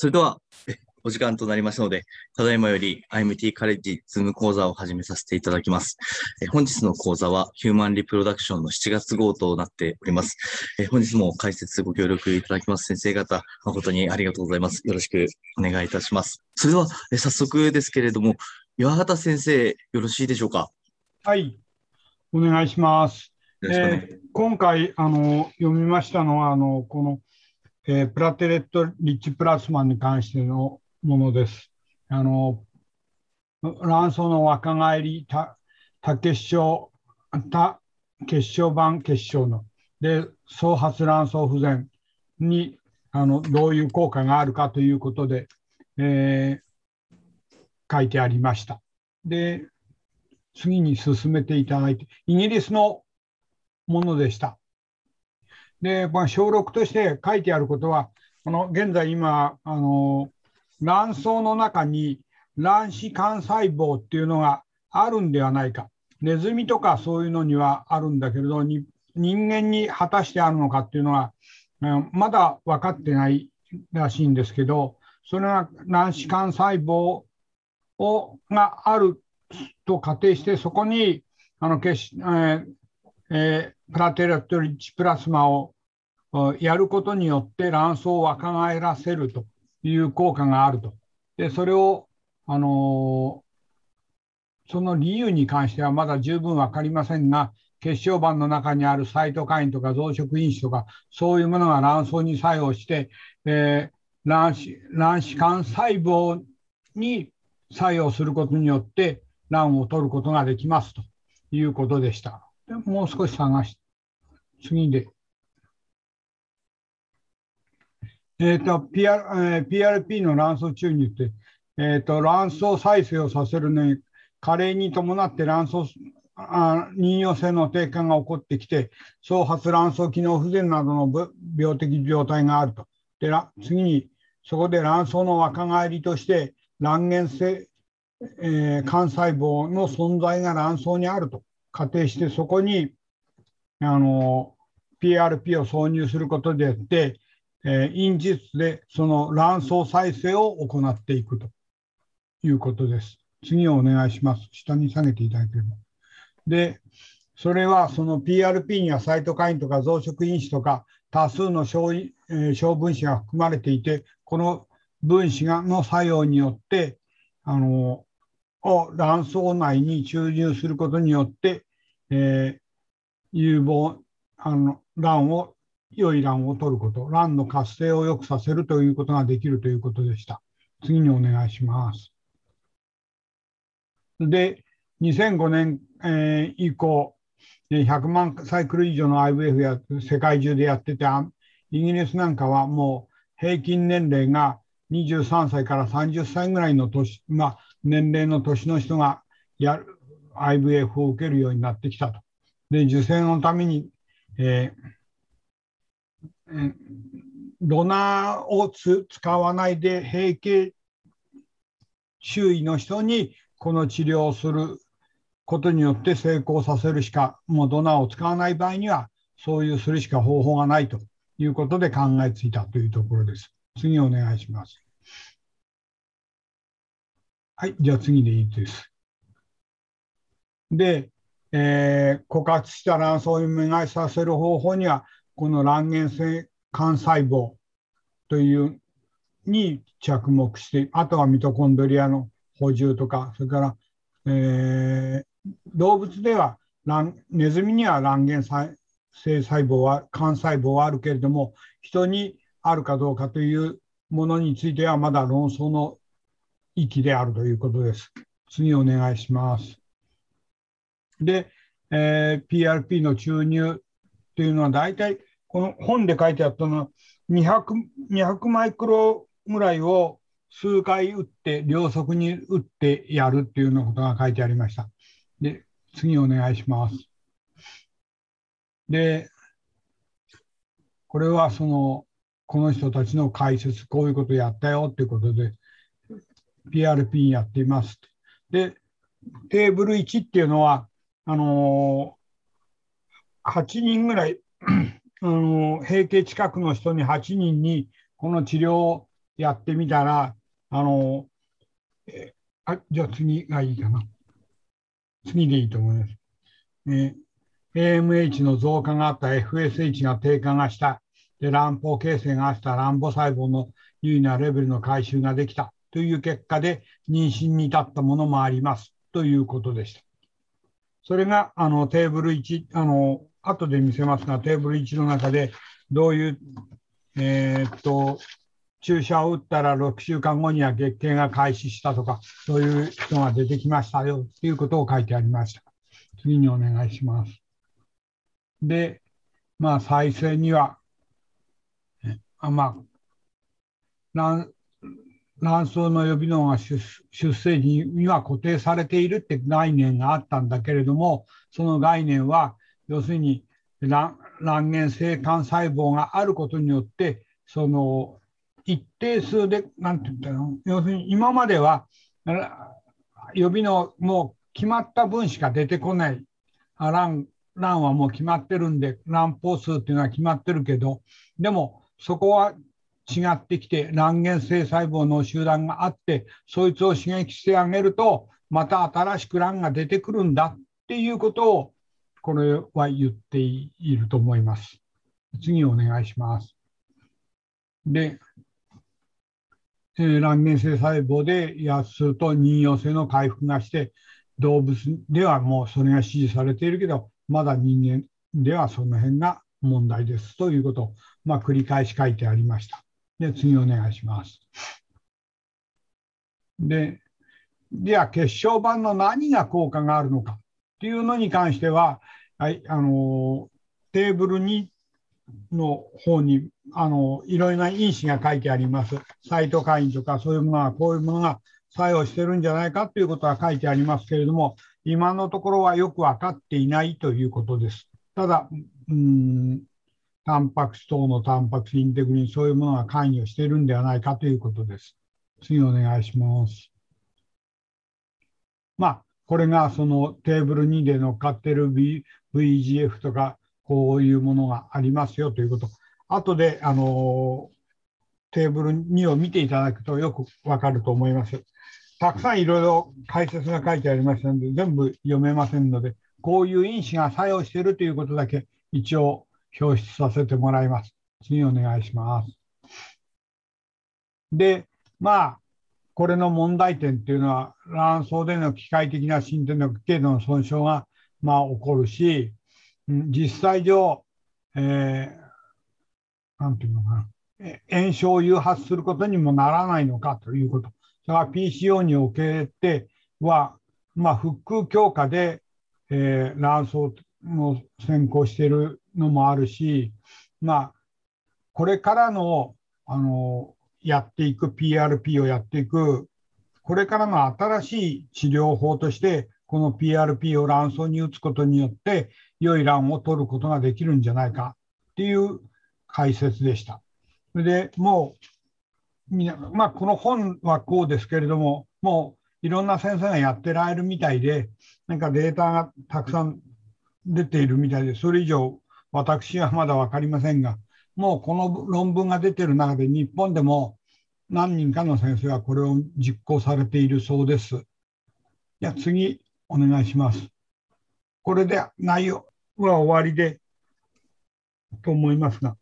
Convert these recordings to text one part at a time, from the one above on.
それでは、お時間となりましたので、ただいまより IMT カレッジズーム講座を始めさせていただきます。え本日の講座はヒューマンリプロダクションの7月号となっております。え本日も解説ご協力いただきます先生方、誠にありがとうございます。よろしくお願いいたします。それでは、え早速ですけれども、岩畑先生、よろしいでしょうか？はい、お願いします。えー、今回あの読みましたのはあのこの、えー、プラテレット・リッチ・プラスマンに関してのものです。あの卵巣の若返り多結晶多結晶版結晶ので総発卵巣不全にあのどういう効果があるかということで、えー、書いてありました。で次に進めていただいてイギリスのものでした。で、まあ、小録として書いてあることはこの現在今あの卵巣の中に卵子幹細胞っていうのがあるんではないか。ネズミとかそういうのにはあるんだけれど、人間に果たしてあるのかっていうのは、まだ分かってないらしいんですけど、それが卵子幹細胞をがあると仮定して、そこにあのけし、えーえー、プラテラトリッチプラスマをやることによって卵巣を若返らせるという効果があると。で、それを、あのー、その理由に関してはまだ十分分かりませんが、血小板の中にあるサイトカインとか増殖因子とか、そういうものが卵巣に作用して、えー、卵子卵子幹細胞に作用することによって、卵を取ることができますということでした。もう少し探し、次で。えーと PR えー、PRP の卵巣注入って、えーと、卵巣再生をさせるのに加齢に伴って卵巣あ妊用性の低下が起こってきて総発卵巣機能不全などの病的状態があるとで次にそこで卵巣の若返りとして卵原性、えー、幹細胞の存在が卵巣にあると仮定してそこにあの PRP を挿入することであってえー、因実でその卵巣再生を行っていくということです。次をお願いします。下に下げていただければ。で、それはその PRP にはサイトカインとか増殖因子とか多数の小,、えー、小分子が含まれていて、この分子がの作用によって、あのを卵巣内に注入することによって、えー、有望あの卵を良い卵を取ること、卵の活性を良くさせるということができるということでした。次にお願いします。で、2005年、えー、以降、100万サイクル以上の IVF や世界中でやってて、イギリスなんかはもう平均年齢が23歳から30歳ぐらいの年、まあ、年齢の年の人がやる IVF を受けるようになってきたと。で、受精のために、えードナーを使わないで閉経周囲の人にこの治療をすることによって成功させるしか、もうドナーを使わない場合には、そういうするしか方法がないということで考えついたというところです。次お願いします。はい、じゃあ次でいいです。で、えー、枯渇した卵巣をめさせる方法には、この卵原性幹細胞というに着目して、あとはミトコンドリアの補充とか、それから、えー、動物ではネズミには卵原性細胞は幹細胞はあるけれども、人にあるかどうかというものについてはまだ論争の域であるということです。次お願いします。で、えー、PRP の注入というのは大体この本で書いてあったのは200、200マイクロぐらいを数回打って、両側に打ってやるっていうようなことが書いてありました。で、次お願いします。で、これはその、この人たちの解説、こういうことやったよっていうことです、PRP やっています。で、テーブル1っていうのは、あのー、8人ぐらい あの閉経近くの人に8人にこの治療をやってみたら、あの、えあじゃあ次がいいかな。次でいいと思います。え AMH の増加があった FSH が低下がした。で、卵胞形成があった卵母細胞の優位なレベルの回収ができたという結果で妊娠に至ったものもありますということでした。それがあのテーブル1、あの後で見せますが、テーブル1の中でどういう、えー、っと注射を打ったら6週間後には月経が開始したとか、そういう人が出てきましたよということを書いてありました。次にお願いします。で、まあ、再生には、あまあ、卵巣の予備能が出生時には固定されているって概念があったんだけれども、その概念は、要するに卵卵性幹細胞があることによって、その一定数で、なんて言ったの、要するに今までは予備能もう決まった分しか出てこない。卵卵はもう決まってるんで、卵胞数っていうのは決まってるけど、でもそこは違ってきて卵原性細胞の集団があってそいつを刺激してあげるとまた新しく卵が出てくるんだっていうことをこれは言っていると思います。次お願いします。で、えー、卵原性細胞で安数と妊用性の回復がして動物ではもうそれが支持されているけどまだ人間ではその辺が問題ですということを、まあ、繰り返し書いてありました。で、次お願いします。で、じゃあ血小板の何が効果があるのかっていうのに関しては、はい、あのテーブル2の方にあのいろいろな因子が書いてあります。サイトカインとかそういうものが、こういうものが作用してるんじゃないかということは書いてありますけれども、今のところはよく分かっていないということです。ただ、うんタンパク質等のタンパク質インテグリン、そういうものが関与しているんではないかということです。次お願いします。まあ、これがそのテーブル2で乗っかっている、v、VGF とか、こういうものがありますよということ。後で、あの、テーブル2を見ていただくとよくわかると思います。たくさんいろいろ解説が書いてありましたので、全部読めませんので、こういう因子が作用しているということだけ一応表出させてもらいます。次お願いします。で、まあ、これの問題点っていうのは、卵巣での機械的な進展の程度の損傷が、まあ、起こるし、実際上、えー、なんていうのかな、炎症を誘発することにもならないのかということ。それは PCO におけては、まあ、腹腔強化で、えー、卵巣の先行しているのもあるし、まあ、これからのあのやっていく PRP をやっていく、これからの新しい治療法として、この PRP を卵巣に打つことによって、良い卵を取ることができるんじゃないかっていう解説でした。それでもう、みなまあ、この本はこうですけれども、もういろんな先生がやってられるみたいで、なんかデータがたくさん出ているみたいで、それ以上私はまだ分かりませんが、もうこの論文が出ている中で日本でも何人かの先生はこれを実行されているそうです。じゃあ次お願いします。これで内容は終わりでと思いますが、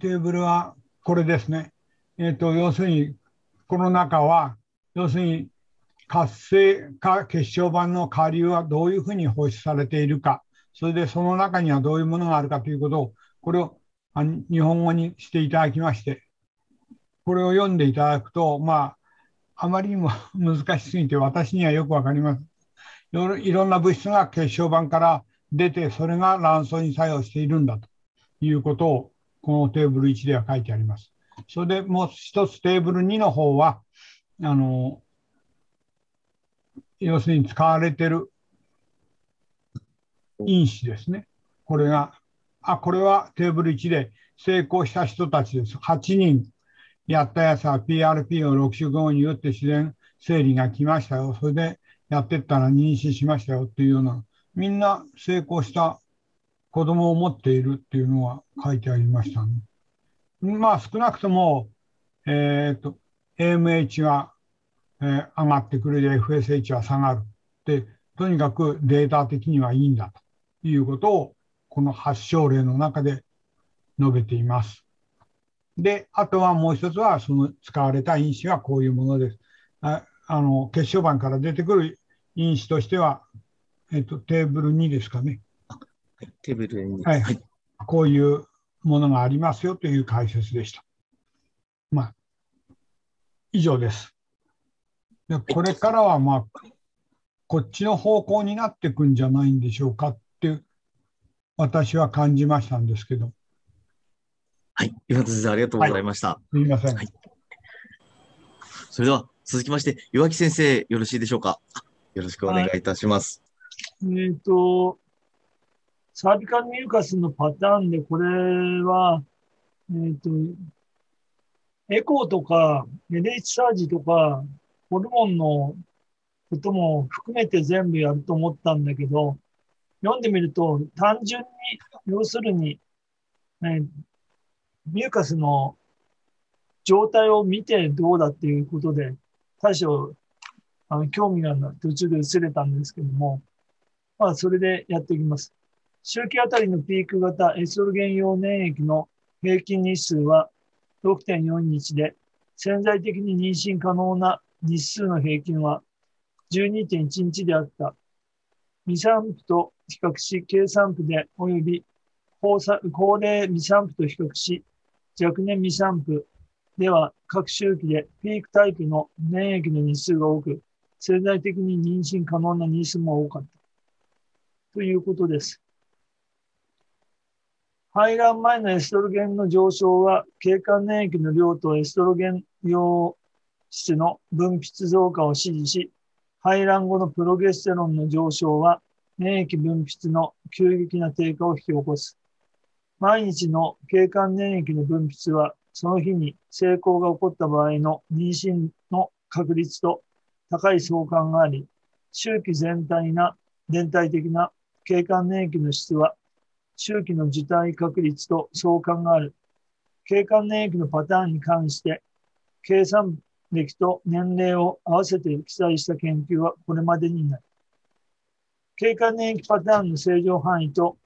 テーブルはこれですね。えっ、ー、と、要するに、この中は、要するに活性化血小板の下流はどういうふうに放出されているかそれでその中にはどういうものがあるかということを、これを日本語にしていただきまして、これを読んでいただくと、まあ、あまりにも 難しすぎて私にはよくわかります。いろんな物質が血小板から出て、それが卵巣に作用しているんだということを、このテーブル1では書いてあります。それでもう一つテーブル2の方は、あの、要するに使われている因子ですね。これが、あ、これはテーブル1で成功した人たちです。8人やったやつは PRP を6週後に打って自然生理が来ましたよ。それでやってったら妊娠しましたよっていうような、みんな成功した子供を持っているっていうのは書いてありましたね。まあ少なくともえーと、AMH が、えー、上がってくるで FSH は下がる。で、とにかくデータ的にはいいんだということを、この発症例の中で述べています。で、あとはもう一つは、その使われた因子はこういうものです。ああの血小板から出てくる因子としては、えっと、テーブル2ですかね。はい、テーブル2、はい、はい。こういうものがありますよという解説でした。まあ、以上です。でこれからは、まあ、こっちの方向になっていくんじゃないんでしょうか私は感じましたんですけど。はい、岩田先生、ありがとうございました。はい、すみません、はい。それでは、続きまして、岩木先生、よろしいでしょうか？よろしくお願いいたします。はい、えっ、ー、と、サービカルミューカスのパターンで、これは、えっ、ー、と、エコーとか、LH サージとか、ホルモンのことも含めて全部やると思ったんだけど、読んでみると、単純に、要するに、ね、ミューカスの状態を見てどうだっていうことで、大将、あの興味が途中で薄れたんですけども、まあ、それでやっていきます。周期あたりのピーク型エストロゲン用粘液の平均日数は6.4日で、潜在的に妊娠可能な日数の平均は12.1日であった。未散布と比較し、計算布で及び高齢未散布と比較し、若年未散布では各周期でピークタイプの粘液の日数が多く、潜在的に妊娠可能な日数も多かった。ということです。排卵前のエストロゲンの上昇は、経管粘液の量とエストロゲン用質の分泌増加を支持し、排卵後のプロゲステロンの上昇は、粘液分泌の急激な低下を引き起こす。毎日の経管粘液の分泌は、その日に成功が起こった場合の妊娠の確率と高い相関があり、周期全体な全体的な経管粘液の質は、周期の受体確率と相関がある。経管粘液のパターンに関して、計算歴と年齢を合わせて記載した研究はこれまでにない。経過粘液パターンの正常範囲と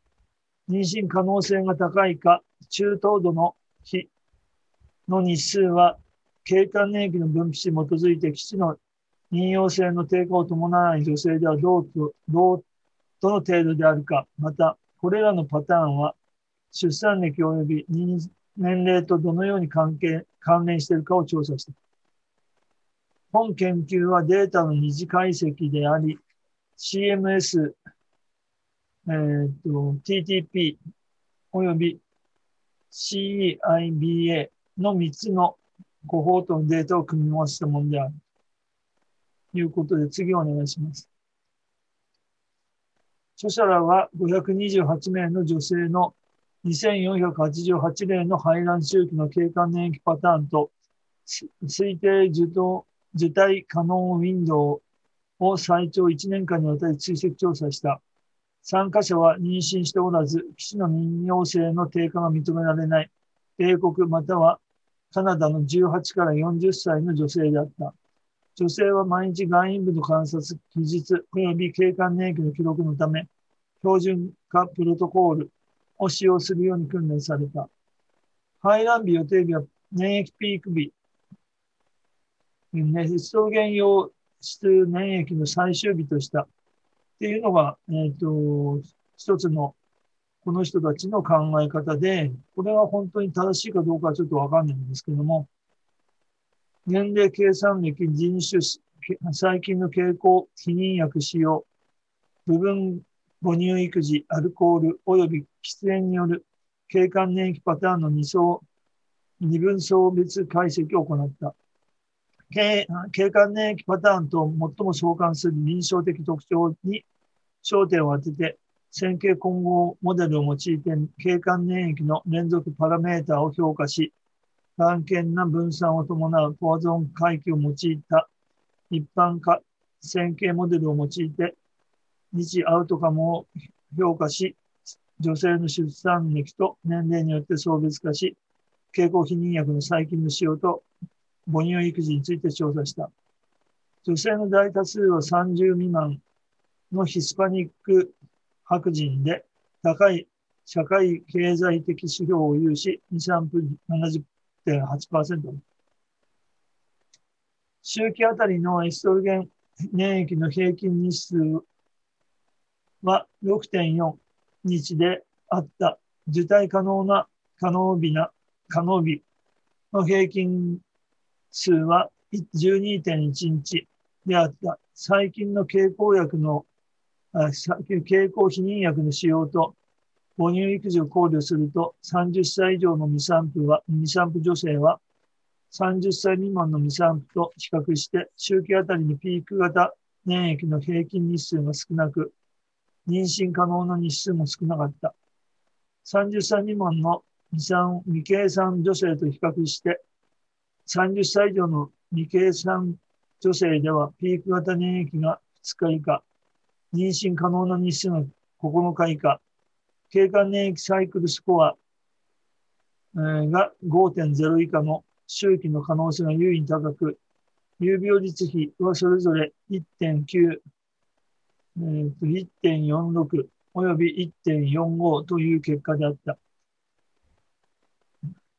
妊娠可能性が高いか中等度の日の日数は、経管粘液の分泌に基づいて基地の妊用性の低下を伴わない女性ではどうと、どう、どの程度であるか、また、これらのパターンは、出産歴及び年齢とどのように関係、関連しているかを調査した。本研究はデータの二次解析であり、CMS、えー、と TTP 及び CEIBA の3つのコホートのデータを組み合わせたものである。ということで、次お願いします。著者らは528名の女性の2488例の排卵周期の経過年期パターンと推定受動受胎可能ウィンドウを最長1年間にわたり追跡調査した。参加者は妊娠しておらず、基地の妊用性の低下が認められない、米国またはカナダの18から40歳の女性であった。女性は毎日外陰部の観察、記述及び経管年液の記録のため、標準化プロトコールを使用するように訓練された。排卵日予定日は粘液ピーク日、エストロゲン用質粘液の最終日としたっていうのが、えっ、ー、と、一つのこの人たちの考え方で、これは本当に正しいかどうかはちょっとわかんないんですけども、年齢計算歴、人種、最近の傾向、避妊薬使用、部分母乳育児、アルコール及び喫煙による経管粘液パターンの二層、二分層別解析を行った。経管粘液パターンと最も相関する臨床的特徴に焦点を当てて、線形混合モデルを用いて経管粘液の連続パラメータを評価し、眼見な分散を伴うポアゾン回帰を用いた一般化線形モデルを用いて、日アウトカムを評価し、女性の出産歴と年齢によって層別化し、経口避妊薬の細菌の使用と母乳育児について調査した。女性の大多数は30未満のヒスパニック白人で高い社会経済的指標を有し、2、3分70.8%。周期あたりのエストロゲン粘液の平均日数は6.4日であった。受胎可能な可能日な、可能日の平均数は12.1日であった。最近の経口薬の、経口避妊薬の使用と母乳育児を考慮すると、30歳以上の未産婦は、未産婦女性は、30歳未満の未産婦と比較して、周期あたりにピーク型粘液の平均日数が少なく、妊娠可能な日数も少なかった。30歳未満の未産、未計算女性と比較して、30歳以上の未計算女性ではピーク型粘液が2日以下、妊娠可能な日数が9日以下、経過粘液サイクルスコア、が5.0以下の周期の可能性が優位に高く、有病率比はそれぞれ1.9、えー、1.46および1.45という結果であった。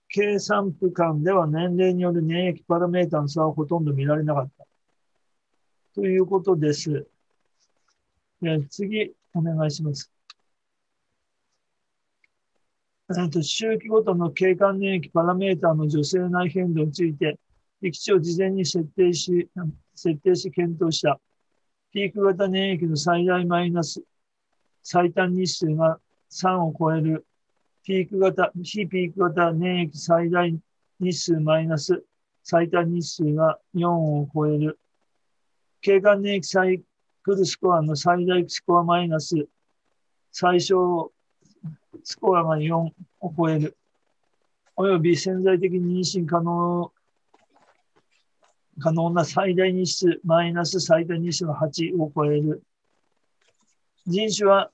計算部間では年齢による粘液パラメータの差はほとんど見られなかった。ということです。次、お願いします。と周期ごとの経管粘液パラメータの女性内変動について、域値を事前に設定し、設定し検討した。ピーク型粘液の最大マイナス最短日数が3を超えるピーク型、非ピーク型粘液最大日数マイナス最短日数が4を超える。経管粘液サイクルスコアの最大スコアマイナス最小スコアが4を超える。および潜在的に妊娠可能可能な最大日数マイナス最大日数が8を超える。人種は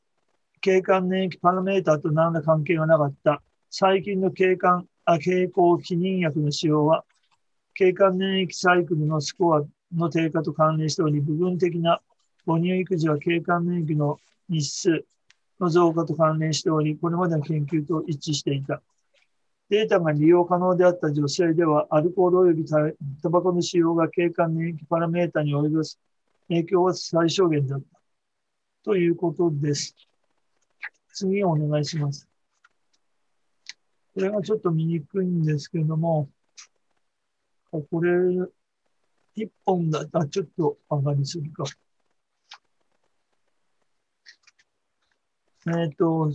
経管粘液パラメータと何ら関係がなかった。最近の経管、あ経口避妊薬の使用は、経管粘液サイクルのスコアの低下と関連しており、部分的な母乳育児は経管粘液の日数の増加と関連しており、これまでの研究と一致していた。データが利用可能であった女性では、アルコール及びタバコの使用が経管粘液パラメータに及ぼす影響は最小限だった。ということです。次お願いします。これがちょっと見にくいんですけれども、これ、一本だったらちょっと上がりすぎか。えっ、ー、と、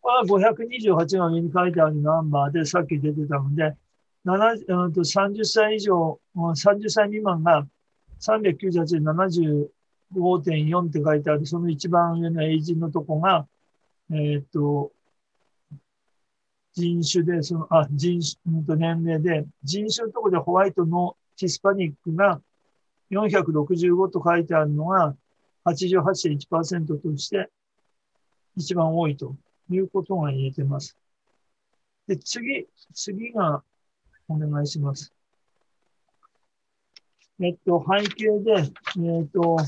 これは528が上に書いてあるナンバーで、さっき出てたので、30歳以上、30歳未満が398、70、5.4って書いてある、その一番上のエイジンのとこが、えっ、と、人種で、その、あ、人種と年齢で、人種のとこでホワイトのヒスパニックが465と書いてあるのが88.1%として一番多いということが言えてます。で、次、次がお願いします。えっと、背景で、えっと、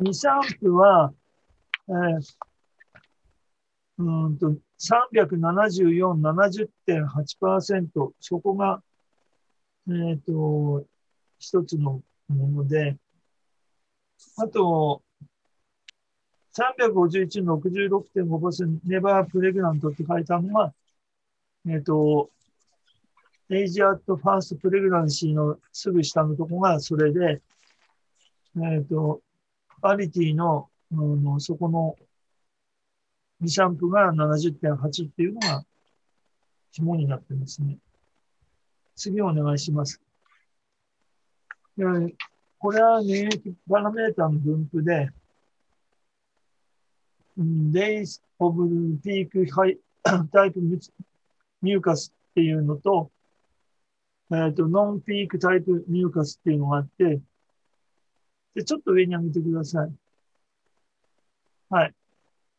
2、3区は、えー、うんと、374、70.8%、そこが、えっ、ー、と、一つのもので、あと、351の66.5%、 never pregnant って書いたのは、えっ、ー、と、 age at first pregnancy のすぐ下のとこがそれで、えっ、ー、と、パリティの、うん、そこのミシャンプが70.8っていうのが肝になってますね。次お願いします。これは免疫パラメータの分布で、days of peak type ミューカスっていうのと、えっ、ー、と、ノンピークタイプミューカスっていうのがあって、で、ちょっと上に上げてください。はい。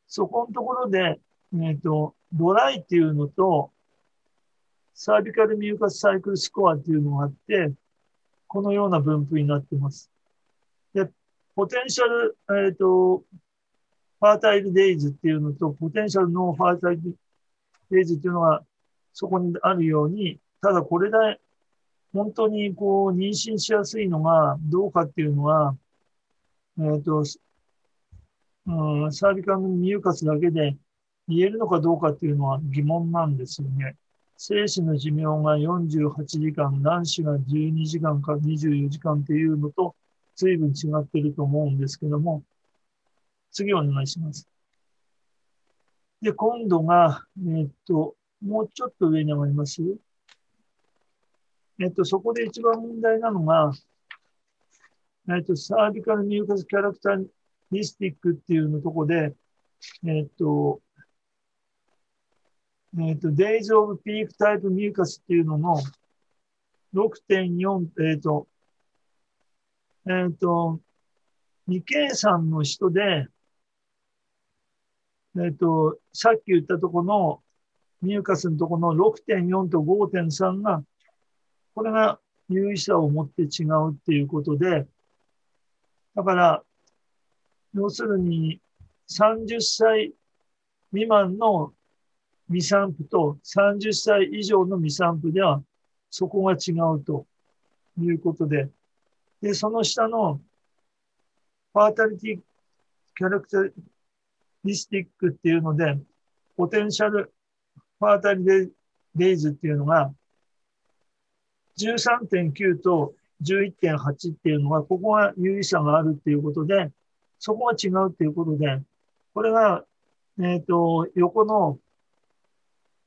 そこのところで、えっ、ー、と、ドライっていうのと、サービカルミューカスサイクルスコアっていうのがあって、このような分布になってます。で、ポテンシャル、えっ、ー、と、ファータイルデイズっていうのと、ポテンシャルノーファータイルデイズっていうのがそこにあるように、ただこれで本当にこう妊娠しやすいのがどうかっていうのは、えっ、ー、と、うん、サービカルミューカスだけで言えるのかどうかっていうのは疑問なんですよね。精子の寿命が48時間、卵子が12時間か24時間っていうのと随分違ってると思うんですけども、次お願いします。で、今度が、え、っと、もうちょっと上に上がりますえっと、そこで一番問題なのが、えっと、サービカルミューカスキャラクターリスティックっていうのとこで、えっと、えっ、ー、と、Days of Peak Type Mucus っていうのの6.4、えっ、と、えっ、ー、と、未計算の人で、えっ、と、さっき言ったとこのミューカスのとこの6.4と5.3が、これが有意差を持って違うっていうことで、だから、要するに30歳未満の未散布と30歳以上の未散布ではそこが違うということで、で、その下のファータリティキャラクターリスティックっていうので、ポテンシャルファータリレイズっていうのが13.9と11.8っていうのが、ここが有意差があるっていうことで、そこが違うっていうことで、これが、えっ、ー、と、横の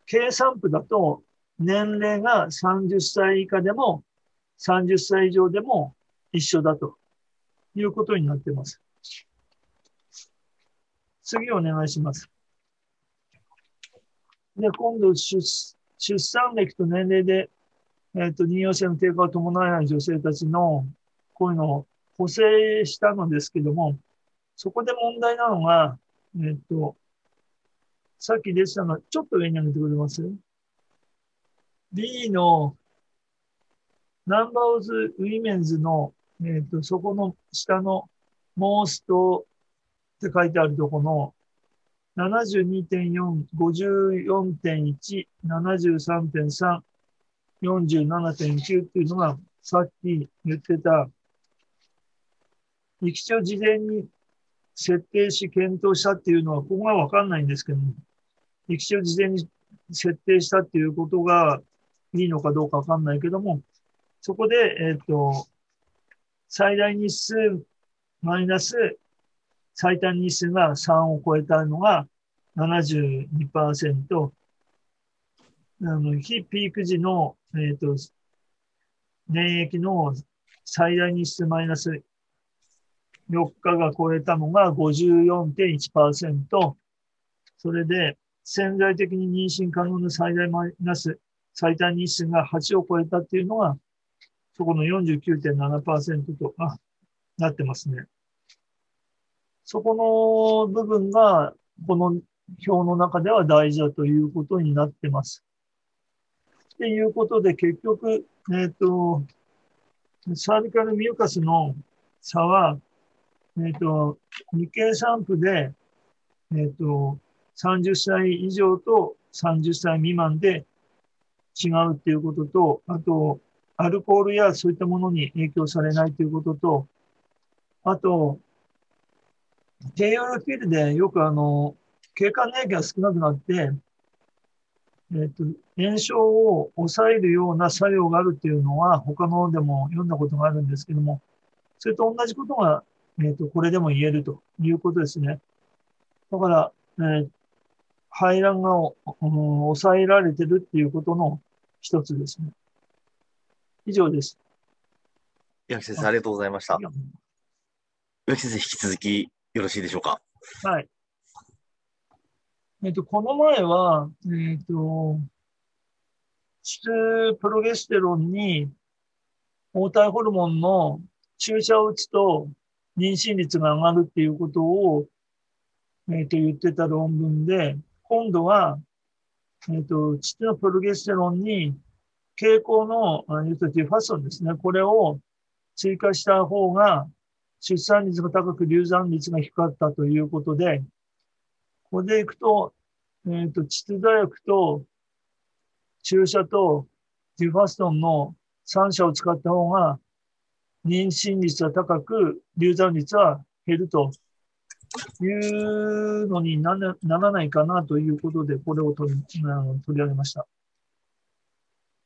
計算部だと年齢が30歳以下でも30歳以上でも一緒だということになっています。次お願いします。で、今度出、出産歴と年齢で、えっ、ー、と、妊用性の低下を伴わない女性たちの、こういうのを補正したのですけども、そこで問題なのが、えっ、ー、と、さっき出てたの、ちょっと上に上げてくれます ?B のナンバーオズウィメンズの、えっ、ー、と、そこの下のモーストって書いてあるとこの72.4、54.1、73.3、47.9っていうのがさっき言ってた、歴史を事前に設定し検討したっていうのは、ここがわかんないんですけども、歴史を事前に設定したっていうことがいいのかどうかわかんないけども、そこで、えっ、ー、と、最大日数マイナス最短日数が3を超えたのが72%、あの非ピーク時の、えっ、ー、と、粘液の最大日数マイナス4日が超えたのが54.1%、それで、潜在的に妊娠可能な最大マイナス、最短日数が8を超えたっていうのが、そこの49.7%とあなってますね。そこの部分が、この表の中では大事だということになってます。っていうことで、結局、えっ、ー、と、サービカルミューカスの差は、えっ、ー、と、日経散布で、えっ、ー、と、30歳以上と30歳未満で違うっていうことと、あと、アルコールやそういったものに影響されないということと、あと、低用量ピルでよくあの、経過粘液が少なくなって、えっ、ー、と、炎症を抑えるような作用があるっていうのは他のでも読んだことがあるんですけども、それと同じことが、えっ、ー、と、これでも言えるということですね。だから、えー、排卵が、うん、抑えられてるっていうことの一つですね。以上です。岩木先生、ありがとうございました。岩木先生、引き続きよろしいでしょうか？はい。えっ、と、この前は、えっ、と、質プロゲステロンに黄体ホルモンの注射を打つと妊娠率が上がるっていうことを、えっ、と、言ってた論文で、今度は、えーと、父のプロゲステロンに蛍光のディファソンですね、これを追加した方が出産率が高く流産率が低かったということで、ここでいくと、えっ、ー、と、窒座薬と注射とディファストンの3社を使った方が妊娠率は高く流産率は減るというのにならないかなということで、これを取り取り上げました。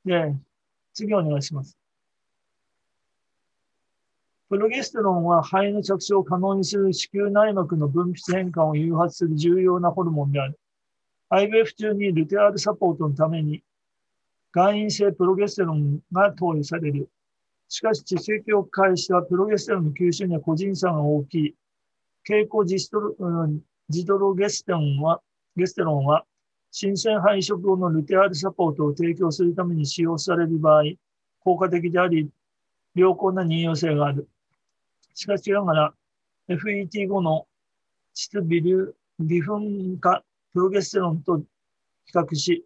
で、次お願いします。プロゲステロンは肺の着床を可能にする子宮内膜の分泌変化を誘発する重要なホルモンである。IVF 中にルテアールサポートのために外因性プロゲステロンが投与される。しかし、窒息を介したプロゲステロンの吸収には個人差が大きい。蛍光ジストロ、うん、ジドロゲステロンは、ゲステロンは、新鮮配色後のルテアールサポートを提供するために使用される場合、効果的であり、良好な妊用性がある。しかしながら、FET 後の質微粒、微分化プロゲステロンと比較し、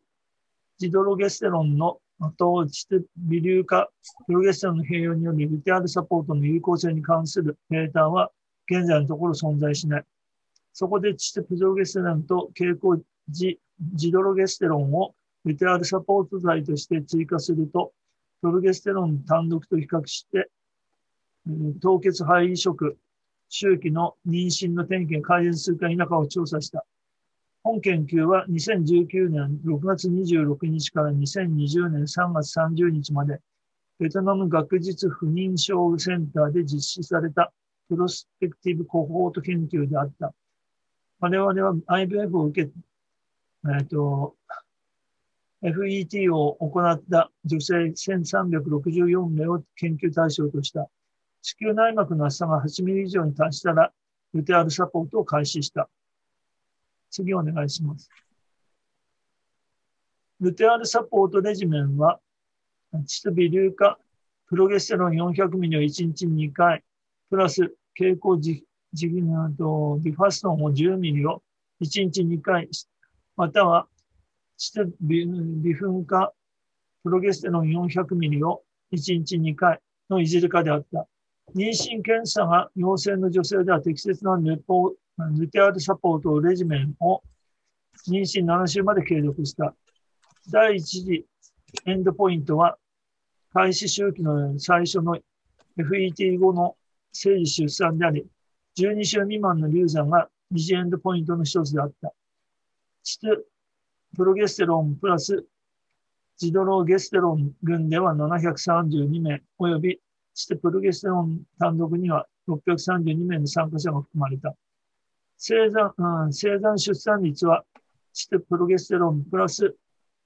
ジドロゲステロンのと質微粒化プロゲステロンの併用によりルテアルサポートの有効性に関するデータは現在のところ存在しない。そこでチプロゲステロンと蛍光ジジドロゲステロンをルテアルサポート剤として追加すると、プロゲステロン単独と比較して、凍結肺移植、周期の妊娠の点検改善するか否かを調査した。本研究は2019年6月26日から2020年3月30日まで、ベトナム学術不妊症センターで実施されたプロスペクティブコホート研究であった。我々は IVF を受け、えっ、ー、と、FET を行った女性1364名を研究対象とした。子宮内膜の厚さが8ミリ以上に達したら、ルテアルサポートを開始した。次お願いします。ルテアルサポートレジメンは、窒微硫化、プロゲステロン400ミリを1日2回、プラス蛍光ジジギナとビファストンを10ミリを1日2回、または窒微分化、プロゲステロン400ミリを1日2回のいずれかであった。妊娠検査が陽性の女性では適切なネポヌテアルサポートレジメンを妊娠7週まで継続した。第一次エンドポイントは、開始周期の最初の FET 後の生理出産であり、12週未満の流産が二次エンドポイントの一つであった。質プロゲステロンプラスジドロゲステロン群では732名、および質プロゲステロン単独には632名の参加者が含まれた。生産、うん、生産出産率は、チテプロゲステロンプラス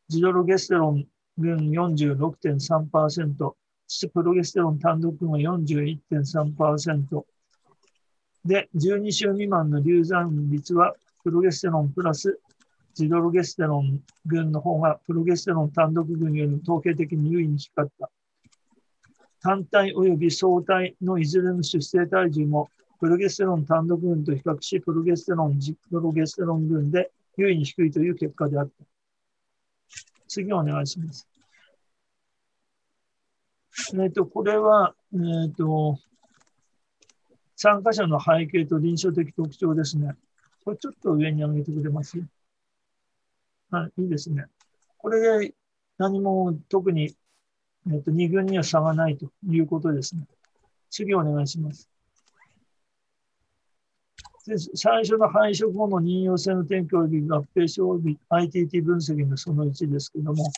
ジドロゲステロン群46.3%、チテプロゲステロン単独群は41.3%。で、12週未満の流産率は、プロゲステロンプラスジドロゲステロン群の方がプロゲステロン単独群よりも統計的に優位に低かった。単体及び相対のいずれの出生体重もプロゲステロン単独群と比較し、プロゲステロン、ジプロゲステロン群で優位に低いという結果であった。次お願いします。えっ、ー、と、これは、えっ、ー、と、参加者の背景と臨床的特徴ですね。これちょっと上に上げてくれます？はい、いいですね。これで何も特に、えっと、2群には差がないということですね。次お願いします。で最初の配色後の任用性の転居及び合併症及び ITT 分析のその1ですけども、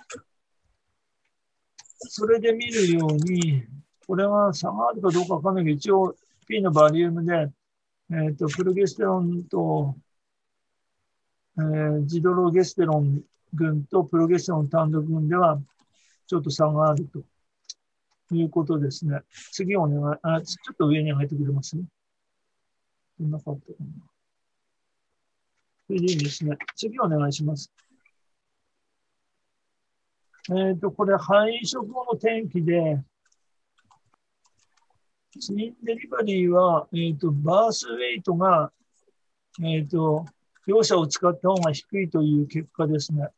それで見るように、これは差があるかどうかわかんないけど、一応 P のバリウムで、えーと、プロゲステロンと、えー、ジドロゲステロン群とプロゲステロン単独群ではちょっと差があるということですね。次お願い、あちょっと上に上げてくれますね。なかったかな。それでいいですね。次お願いします。えっ、ー、と、これ、配色後の天気で、ツインデリバリーは、えっ、ー、と、バースウェイトが、えっ、ー、と、両者を使った方が低いという結果ですね。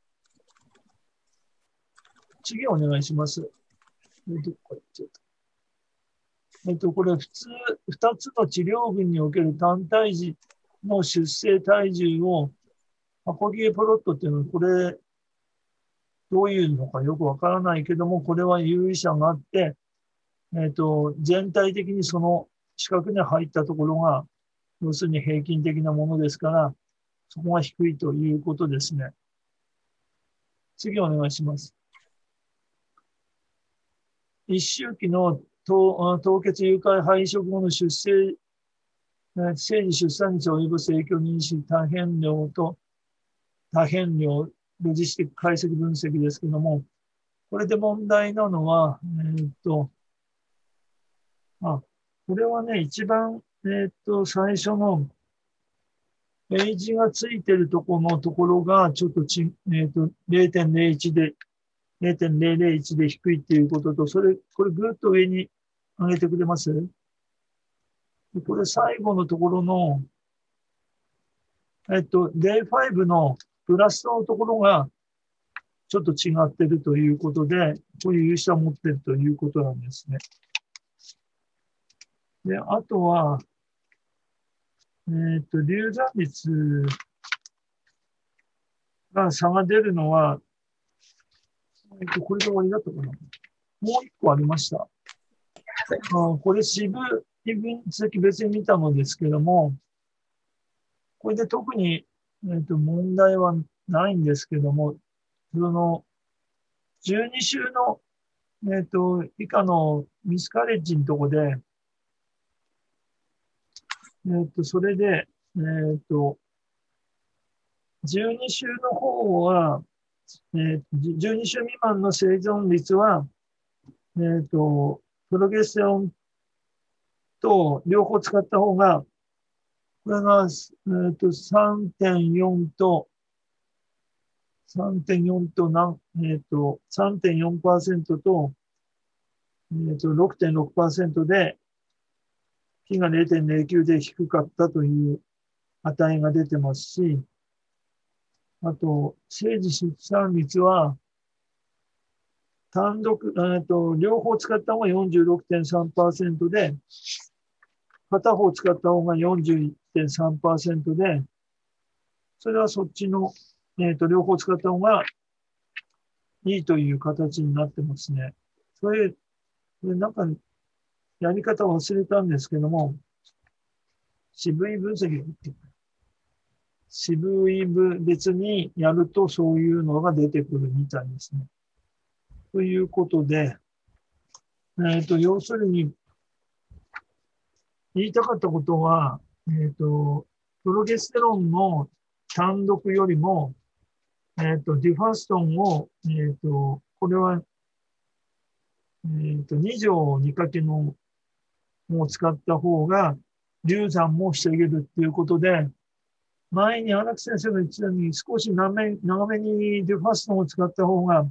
次お願いします。えっと、これえっと、これ普通、2つの治療群における単体児の出生体重を、アコギエプロットっていうのは、これ、どういうのかよくわからないけども、これは有意差があって、えっと、全体的にその四角に入ったところが、要するに平均的なものですから、そこが低いということですね。次お願いします。一周期の凍結誘拐配食後の出生、生児出産率及ぶ影響認識多変量と多変量ロジスティック解析分析ですけども、これで問題なのは、えー、っと、あ、これはね、一番、えー、っと、最初の、ページがついてるところのところが、ちょっとち、えっと、0.01で、0.001で低いっていうことと、それ、これぐっと上に上げてくれます？これ最後のところの、えっと、Day5 のプラスのところがちょっと違ってるということで、こういう有志を持ってるということなんですね。で、あとは、えっ、と、流産率が差が出るのは、えっ、と、これで終わりだったかな。もう一個ありました。あこれ、支部、分析別に見たのですけども、これで特に、えーと、問題はないんですけども、その、12週の、えっ、と、以下のミスカレッジのとこで、えっ、と、それで、えっ、と、12週の方は、えー、12週未満の生存率は、えっ、と、プロゲステロンと両方使った方が、これが、えー、と3.4と、3.4と何、えっ、ー、と、3.4%と、えっ、ー、と、6.6%で、P が0.09で低かったという値が出てますし、あと、生児出産率は、単独、えっと、両方使った方が46.3%で、片方使った方が41.3%で、それはそっちの、えっ、と、両方使った方がいいという形になってますね。それ、これなんか、やり方忘れたんですけども、渋い分析って渋い分別にやるとそういうのが出てくるみたいですね。ということで、えっ、ー、と、要するに、言いたかったことは、えっ、ー、と、プロゲステロンの単独よりも、えっ、ー、と、ディファストンを、えっ、と、これは、えっ、と、2乗2かけのを使った方が、流産も防げるっていうことで、前に荒木先生が言ってたように、少し長め長めにディファストンを使った方が、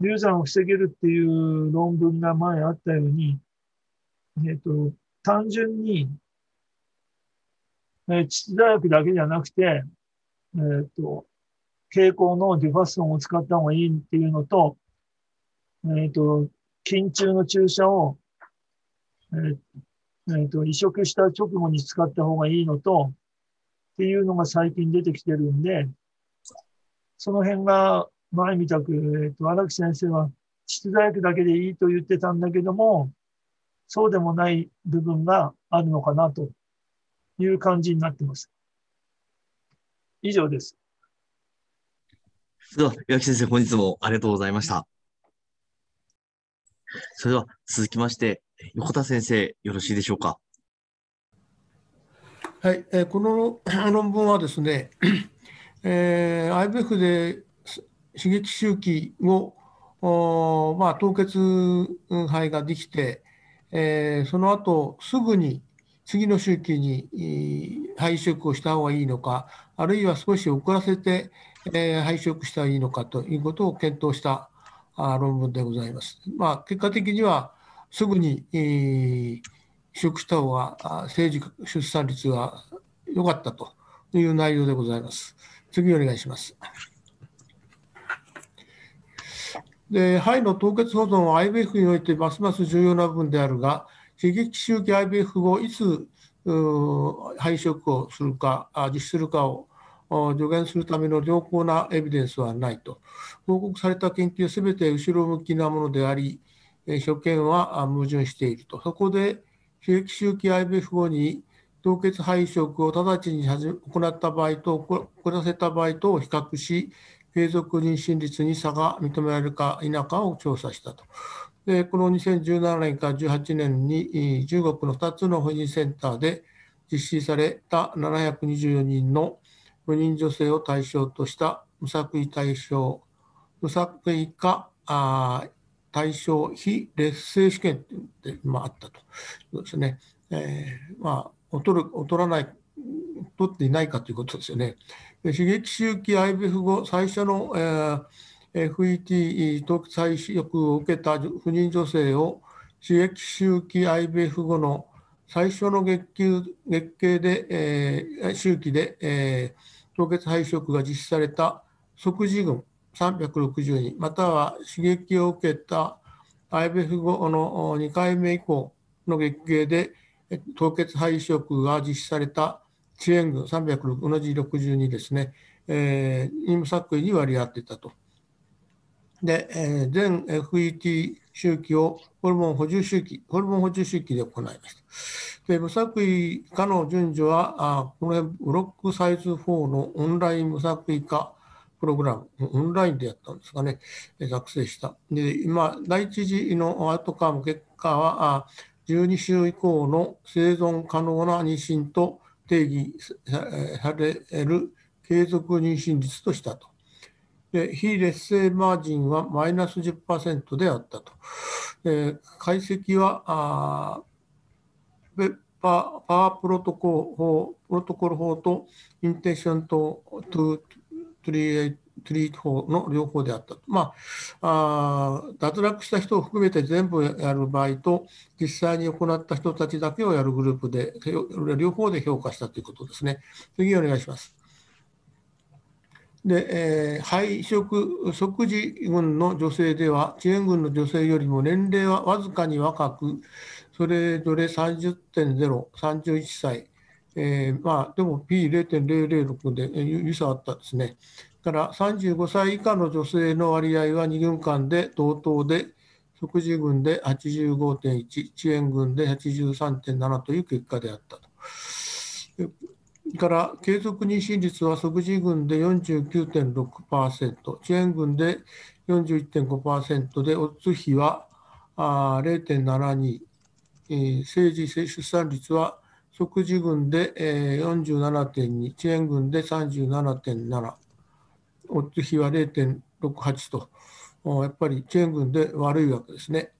流産を防げるっていう論文が前あったように、えっ、ー、と、単純に、えー、窒座薬だけじゃなくて、えっ、ー、と、蛍光のディファストンを使った方がいいっていうのと、えっ、と、筋中の注射を、えっ、と、移植した直後に使った方がいいのと、っていうのが最近出てきてるんで、その辺が前みたく、えっと、荒木先生は、出題薬だけでいいと言ってたんだけども、そうでもない部分があるのかなという感じになってます。以上です。では、岩木先生、本日もありがとうございました。それでは、続きまして、横田先生、よろしいでしょうか？はい、えー、この 論文はですね、えー、IBF で刺激周期を、まあ、凍結肺ができて、えー、その後すぐに次の周期に肺移植をした方がいいのか、あるいは少し遅らせて、えー、肺移植した方がいいのかということを検討したあ論文でございます。まあ、結果的にはすぐに、えー、移植した方が政治出産率が良かったという内容でございます。次お願いします。で肺の凍結保存は IBF においてますます重要な部分であるが、刺激周期 IBF 後、いつ肺移植をするか、実施するかを助言するための良好なエビデンスはないと。報告された研究すべて後ろ向きなものであり、所見は矛盾していると。そこで、刺激周期 IBF 後に凍結肺移植を直ちに行った場合と行わせた場合と比較し、継続妊娠率に差が認められるか否かを調査したと。でこの2017年から18年に中国の2つの婦人センターで実施された724人の不妊女性を対象とした無作為対象、無作為化対象非劣勢試験って、まあ、ったと。そうですね。えー、まあ、劣る、劣らない、取っていないかということですよね。で刺激周期 IVF 後、最初の、えー、FET 凍結再使用を受けた不妊女性を刺激周期 IVF 後の最初の月給月経で、えー、周期で、えー、凍結肺移植が実施された即時群360人、または刺激を受けた IBF 後の2回目以降の月経で凍結肺移植が実施された遅延群306、同じ62ですね、えー、任務作為に割り当てたと。で、えー、全 FET 周期をホルモン補充周期、ホルモン補充周期で行いました。で無作為化の順序は、あこの辺、ブロックサイズ4のオンライン無作為化プログラム、オンラインでやったんですかね、作成した。で今、第一次のアウトカム結果は、12週以降の生存可能な妊娠と定義される継続妊娠率としたと。で非劣勢マージンはマイナス10%であったと。で解析はあパパワープロトコル法プロトコル法とインテンションとトゥトリトリート法の両方であったと。まあ、あ脱落した人を含めて全部やる場合と、実際に行った人たちだけをやるグループで、両方で評価したということですね。次お願いします。で、えー、肺移植即時群の女性では、遅延群の女性よりも年齢はわずかに若く、それぞれ30.0、31歳、えー、まあ、でも P0.006 で有差あったですね。から35歳以下の女性の割合は2軍間で同等で、即時群で85.1、遅延群で83.7という結果であったと。から継続妊娠率は即時群で49.6%、遅延群で41.5%で、オッズ比は0.72、えー、政治出産率は即時群で、えー、47.2、遅延群で37.7、オッズ比は0.68と、やっぱり遅延群で悪いわけですね。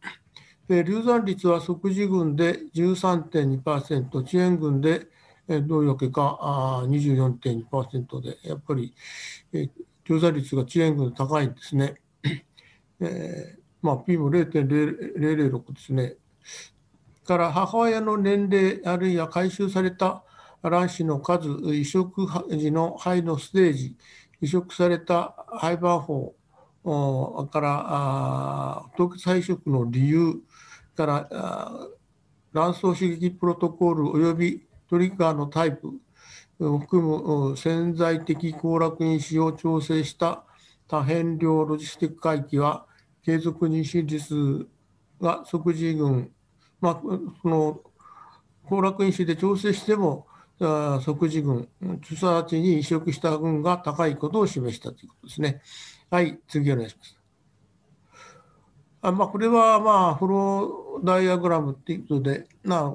で流産率は即時群で13.2%、遅延群でどういうわけか24.2%で、やっぱり流産率が遅延群高いんですね。えーまあ、P も0.006ですね。から母親の年齢あるいは回収された卵子の数、移植時の肺のステージ、移植された肺バー法から凍結肺移植の理由から卵巣刺激プロトコール及びトリガーのタイプを含む潜在的行楽因子を調整した多変量ロジスティック回帰は継続妊娠率が即時群、まあ、その行楽因子で調整しても即時群、主査値に移植した群が高いことを示したということですね。はい、次お願いします。あまあ、これは、まあ、フローダイアグラムっていうことで、まあ、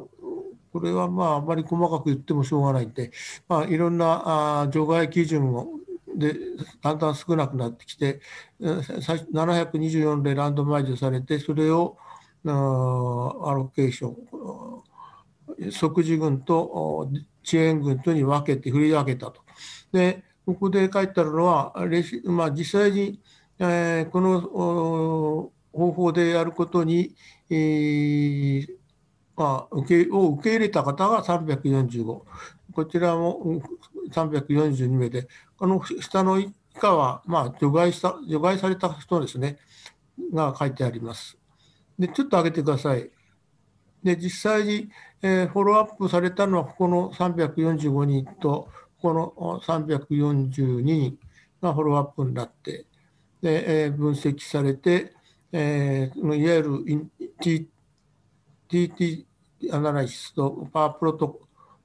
これはまあ、あまり細かく言ってもしょうがないんで、まあ、いろんなあ除外基準をでだんだん少なくなってきて、724でランドマイズされて、それをアロケーション、即時群と遅延群とに分けて振り分けたと。で、ここで書いてあるのは、まあ、実際に、えー、この方法でやることに、えーまあ、受けを受け入れた方が345、こちらも342名で、この下の以下は、まあ、除外した除外された人ですね。が書いてあります。で、ちょっと上げてください。で、実際に、えー、フォローアップされたのは、ここの345人と、この342人がフォローアップになって、でえー、分析されて、えー、いわゆる TT アナライシスとパワープロト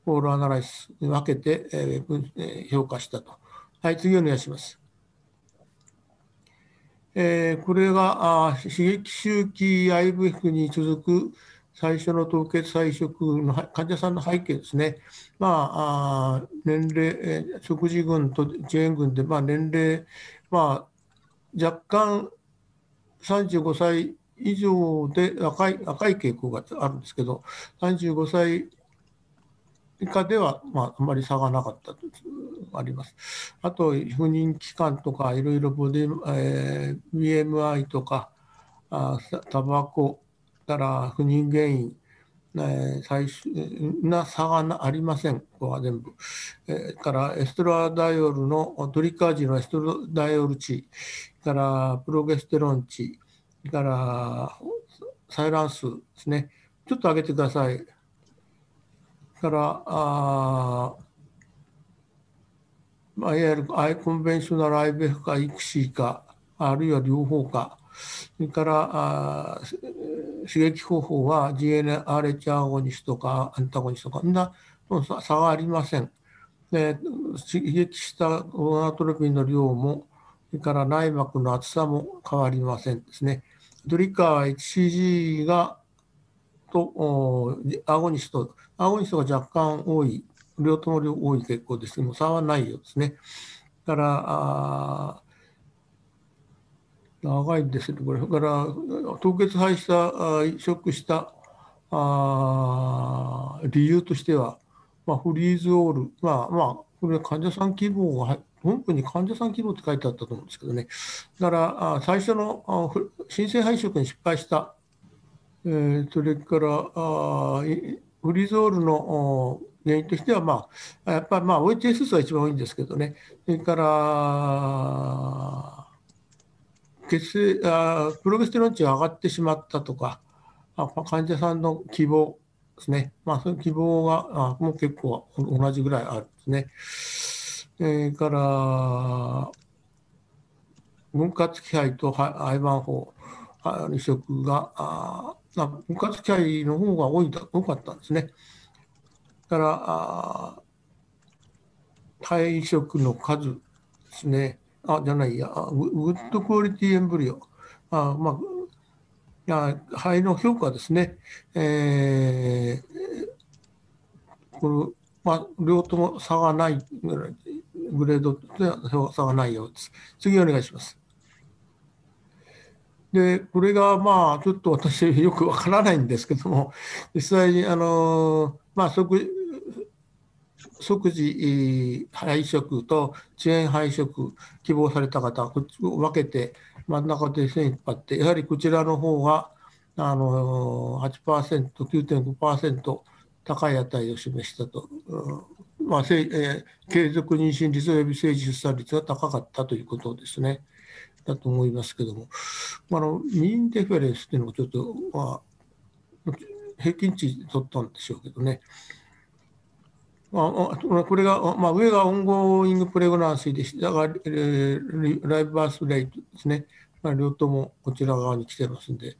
コールアナライシスに分けて、えー、評価したと。はい、次お願いします。えー、これがあ刺激周期 IVF に続く最初の凍結胚移植の患者さんの背景ですね。まあ、あ年齢、えー、即時群と遅延群で、まあ、年齢、まあ、若干35歳以上で赤い赤い傾向があるんですけど、35歳以下では、まあ、あまり差がなかったとあります。あと、不妊期間とか、いろいろボディ、えー、BMI とか、あタバコから不妊原因、えー、最終な差がありません、ここは全部。えー、から estradiol のトリガー時の estradiol 値、からプロゲステロン値、から採卵数ですね。ちょっと上げてください。からあまあ、いわゆるアイコンベンショナル IBF か ICSI か、あるいは両方か、それからあ刺激方法は GNRH アゴニストかアンタゴニストか、みんな差がありません。で刺激したオナトロピンの量も、それから内膜の厚さも変わりませんですね。ドリカは HCG がとアゴニスト、アゴニストが若干多い両とも多い傾向ですけども、差はないようですね。だから、長いですね、これ。から、凍結肺した、移植したあ理由としては、まあ、フリーズオール、まあまあ、これ患者さん希望が、本部に患者さん希望って書いてあったと思うんですけどね。だから、あ最初のあ新生配色に失敗した、えー、それからあフリーズオールの原因としては、まあ、やっぱりまあ OHS 数は一番多いんですけどね、それから血清あプロゲステロン値が上がってしまったとか、あ患者さんの希望ですね、まあ、その希望があもう結構同じぐらいあるんですね。それから分割気配と廃盤法移植があ分割気配の方が多い多かったんですね。だから退職の数ですね。あ、じゃないや、グッドクオリティエンブリオ。あまあ、肺の評価ですね。えー、この、まあ、両とも差がないぐらいグレードでは差がないようです。次お願いします。で、これがまあ、ちょっと私 よくわからないんですけども、実際に、あの、まあ、即即時配食と遅延配食希望された方こっちを分けて真ん中で線引っ張ってやはりこちらの方があの 8%9.5% 高い値を示したと、うんまあえー、継続妊娠率及び生児出産率が高かったということですね。だと思いますけども、あのミンデフェレンスっていうのもちょっと、まあ、平均値取ったんでしょうけどね。あこれが、まあ、上が ongoing pregnancy でした。が、えー、 live birth rate ですね。まあ、両ともこちら側に来てますんで、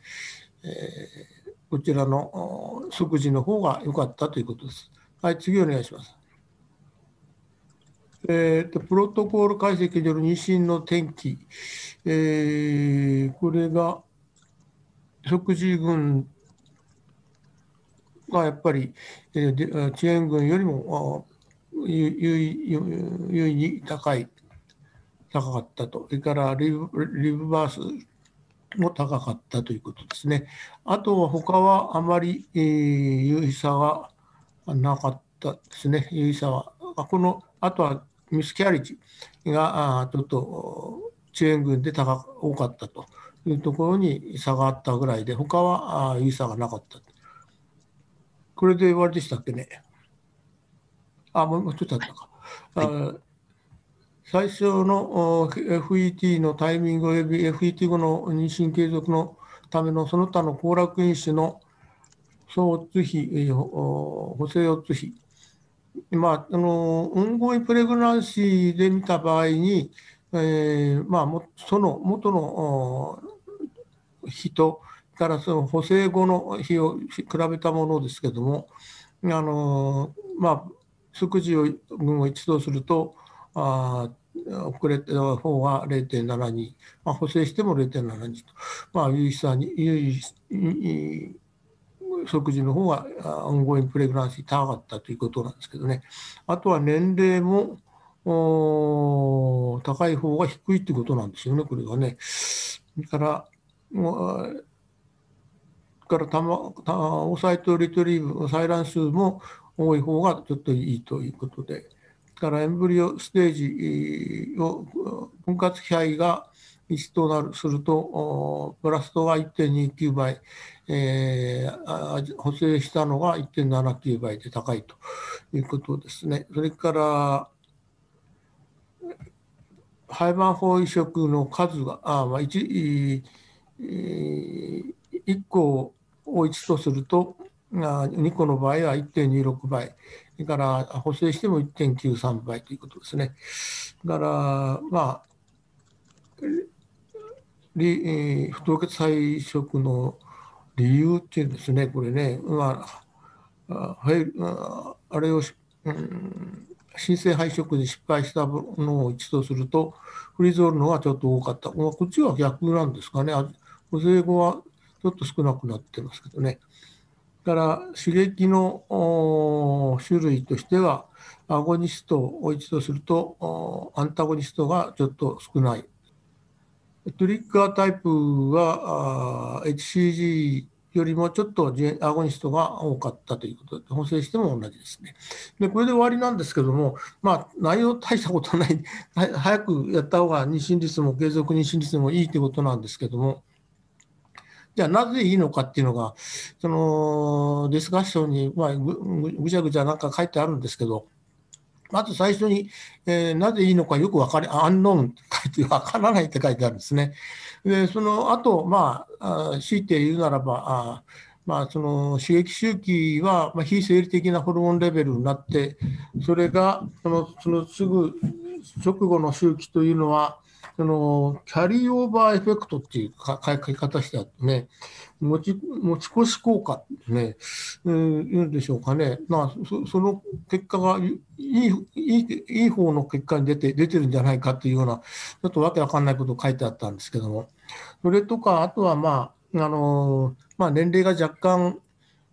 えー、こちらの即時の方が良かったということです。はい、次お願いします。えーと、プロトコール解析による妊娠の転帰、えー、これが即時群がやっぱり、えー、遅延群よりも優位に高い、高かったと。それからリブリブバースも高かったということですね。あとは他はあまり、えー、優位さはなかったですね。優位さは。この、あとはミスキャリティがちょっと遅延群で高多かったというところに差があったぐらいで、他は優位さがなかった。これで終わりでしたっけね？あ、もうちょっとあったか。あ最初の FET のタイミングおよび FET 後の妊娠継続のためのその他の行楽因子の総津費、補正オツ比、まあ、あの運行イプレグナンシーで見た場合に、えーまあ、その元の人からその補正後の日を比べたものですけども、あのまあ、即時を分を一とすると、あ遅れた方が0.72、まあ、補正しても0.72と、まあ、有意差に、有意即時の方がオンゴインプレグランシー高かったということなんですけどね。あとは年齢も高い方が低いということなんですよね、これはね。から、からたまたオサイトリトリーブ、採卵数も多い方がちょっといいということで、からエンブリオステージを分割比配が1となるすると、プラストが1.29倍、えー、補正したのが1.79倍で高いということですね。それから、廃盤法移植の数が、あまあ1、1個を1とすると、2個の場合は1.26倍、それから補正しても1.93倍ということですね。だから、まあ、不凍結配色の理由っていうんですね、これね、まあ、ああれを、うん、申請配色で失敗したものを1とすると、フリゾールのがちょっと多かった。こっちは逆なんですかね。補正後はちょっと少なくなってますけどね。から刺激の種類としては、アゴニストを1とすると、アンタゴニストがちょっと少ない。トリッカータイプは HCG よりもちょっとアゴニストが多かったということで、補正しても同じですね。で、これで終わりなんですけども、まあ、内容大したことない、早くやった方が妊娠率も継続妊娠率もいいということなんですけども、じゃあなぜいいのかっていうのが、そのディスカッションに、まあ、ぐちゃぐちゃなんか書いてあるんですけど、まず最初に、えー、なぜいいのかよく分かり、アンノーンって書いて、分からないって書いてあるんですね。で、その後、まあ、あ強いて言うならば、あまあ、その刺激周期は、まあ、非生理的なホルモンレベルになって、それがそのそのすぐ直後の周期というのは、そのキャリーオーバーエフェクトっていう書き方してあってね、持ち持ち越し効果ってね、うん、言うんでしょうかね、まあ、そその結果がいいいいいい方の結果に出て出てるんじゃないかっていうような、ちょっとわけわかんないことを書いてあったんですけども、それとか、あとは、まああのまあ、年齢が若干、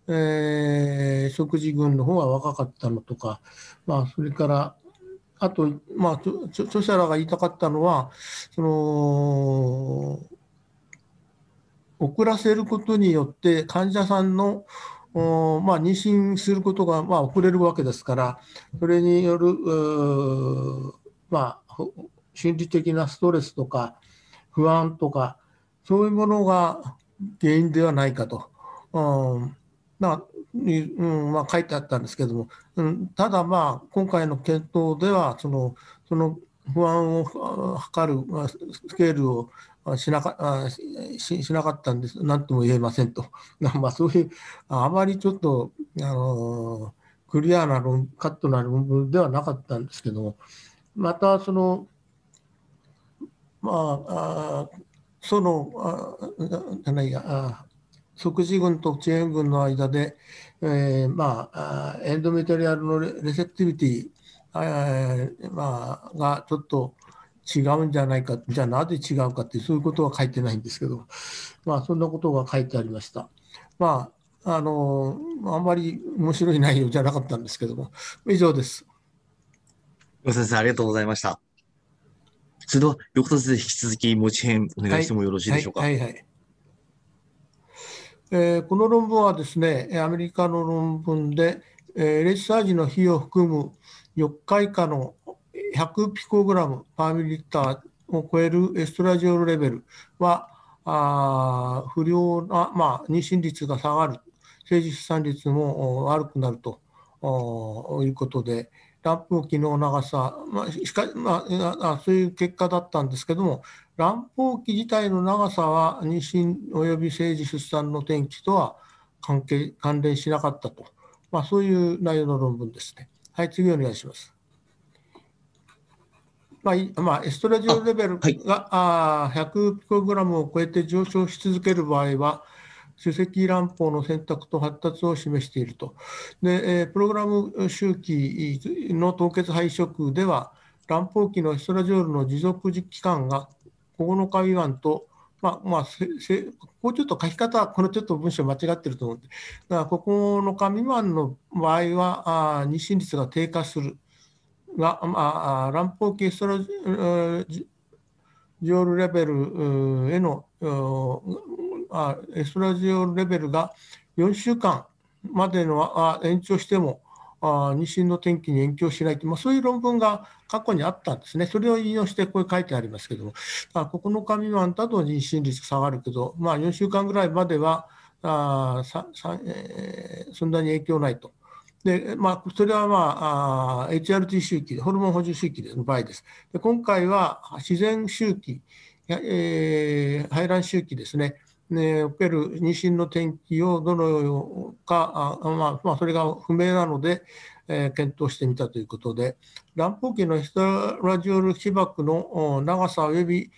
えー、食事群の方が若かったのとか、まあ、それから、あと、まあ、著者らが言いたかったのは、その、遅らせることによって患者さんのまあ、妊娠することがまあ遅れるわけですから、それによる、まあ、心理的なストレスとか不安とか、そういうものが原因ではないかと。うんまあうんまあ、書いてあったんですけども、うん、ただ、まあ、今回の検討ではそのその不安を測るスケールをしなかししなかったんです、なんとも言えませんと、まあ、そういう、あまりちょっと、あのクリアな論カットな論文ではなかったんですけども、また、その、まあ、あその、あじゃないや、あ即時群と遅延群の間で、えー、まあ、エンドメトリアルのレセプティビティ、えーまあ、がちょっと違うんじゃないか、じゃあなぜ違うかって、そういうことは書いてないんですけど、まあ、そんなことが書いてありました。まあ、あの、あんまり面白い内容じゃなかったんですけども、以上です。先生、ありがとうございました。それでは、横田先生、引き続き持ち編お願いしてもよろしいでしょうか？はい、はい、はいはいえー、この論文はですね、アメリカの論文で、えー、レッサージの費を含む4日以下の100ピコグラムパーミリッターを超えるエストラジオルレベルは、あ不良な、まあ、妊娠率が下がる、政治資産率も悪くなるということで、乱暴期の長さ、まあしかまあ、そういう結果だったんですけども、乱暴期自体の長さは妊娠及び生児出産の転機とは関係関連しなかったと、まあ、そういう内容の論文ですね。はい、次お願いします。まあまあ、エストラジオレベルがあ、はい、100ピコグラムを超えて上昇し続ける場合は、主席乱暴の選択と発達を示していると。で、え、プログラム周期の凍結配色では、乱暴期のエストラジオールの持続期間が9日未満と、まあまあ、ここちょっと書き方、このちょっと文章間違ってると思って、だから9日未満の場合は、あ妊娠率が低下するが、まあ、乱暴期エストラジオールレベルへのあエストラジオレベルが4週間までのあ延長してもあ妊娠の転機に延期しないと、まあ、そういう論文が過去にあったんですね。それを引用してこれ書いてありますけども、あ9日未満だと妊娠率下がるけど、まあ、4週間ぐらいまではあささ、えー、そんなに影響ないと。でまあ、それは、まあ、あ HRT 周期、ホルモン補充周期の場合です。で今回は自然周期、えー、排卵周期ですね。ね、おける妊娠の転機をどのようか、あまあ、まあ、それが不明なので、えー、検討してみたということで、乱暴期のヒトラジオル被爆の長さ及び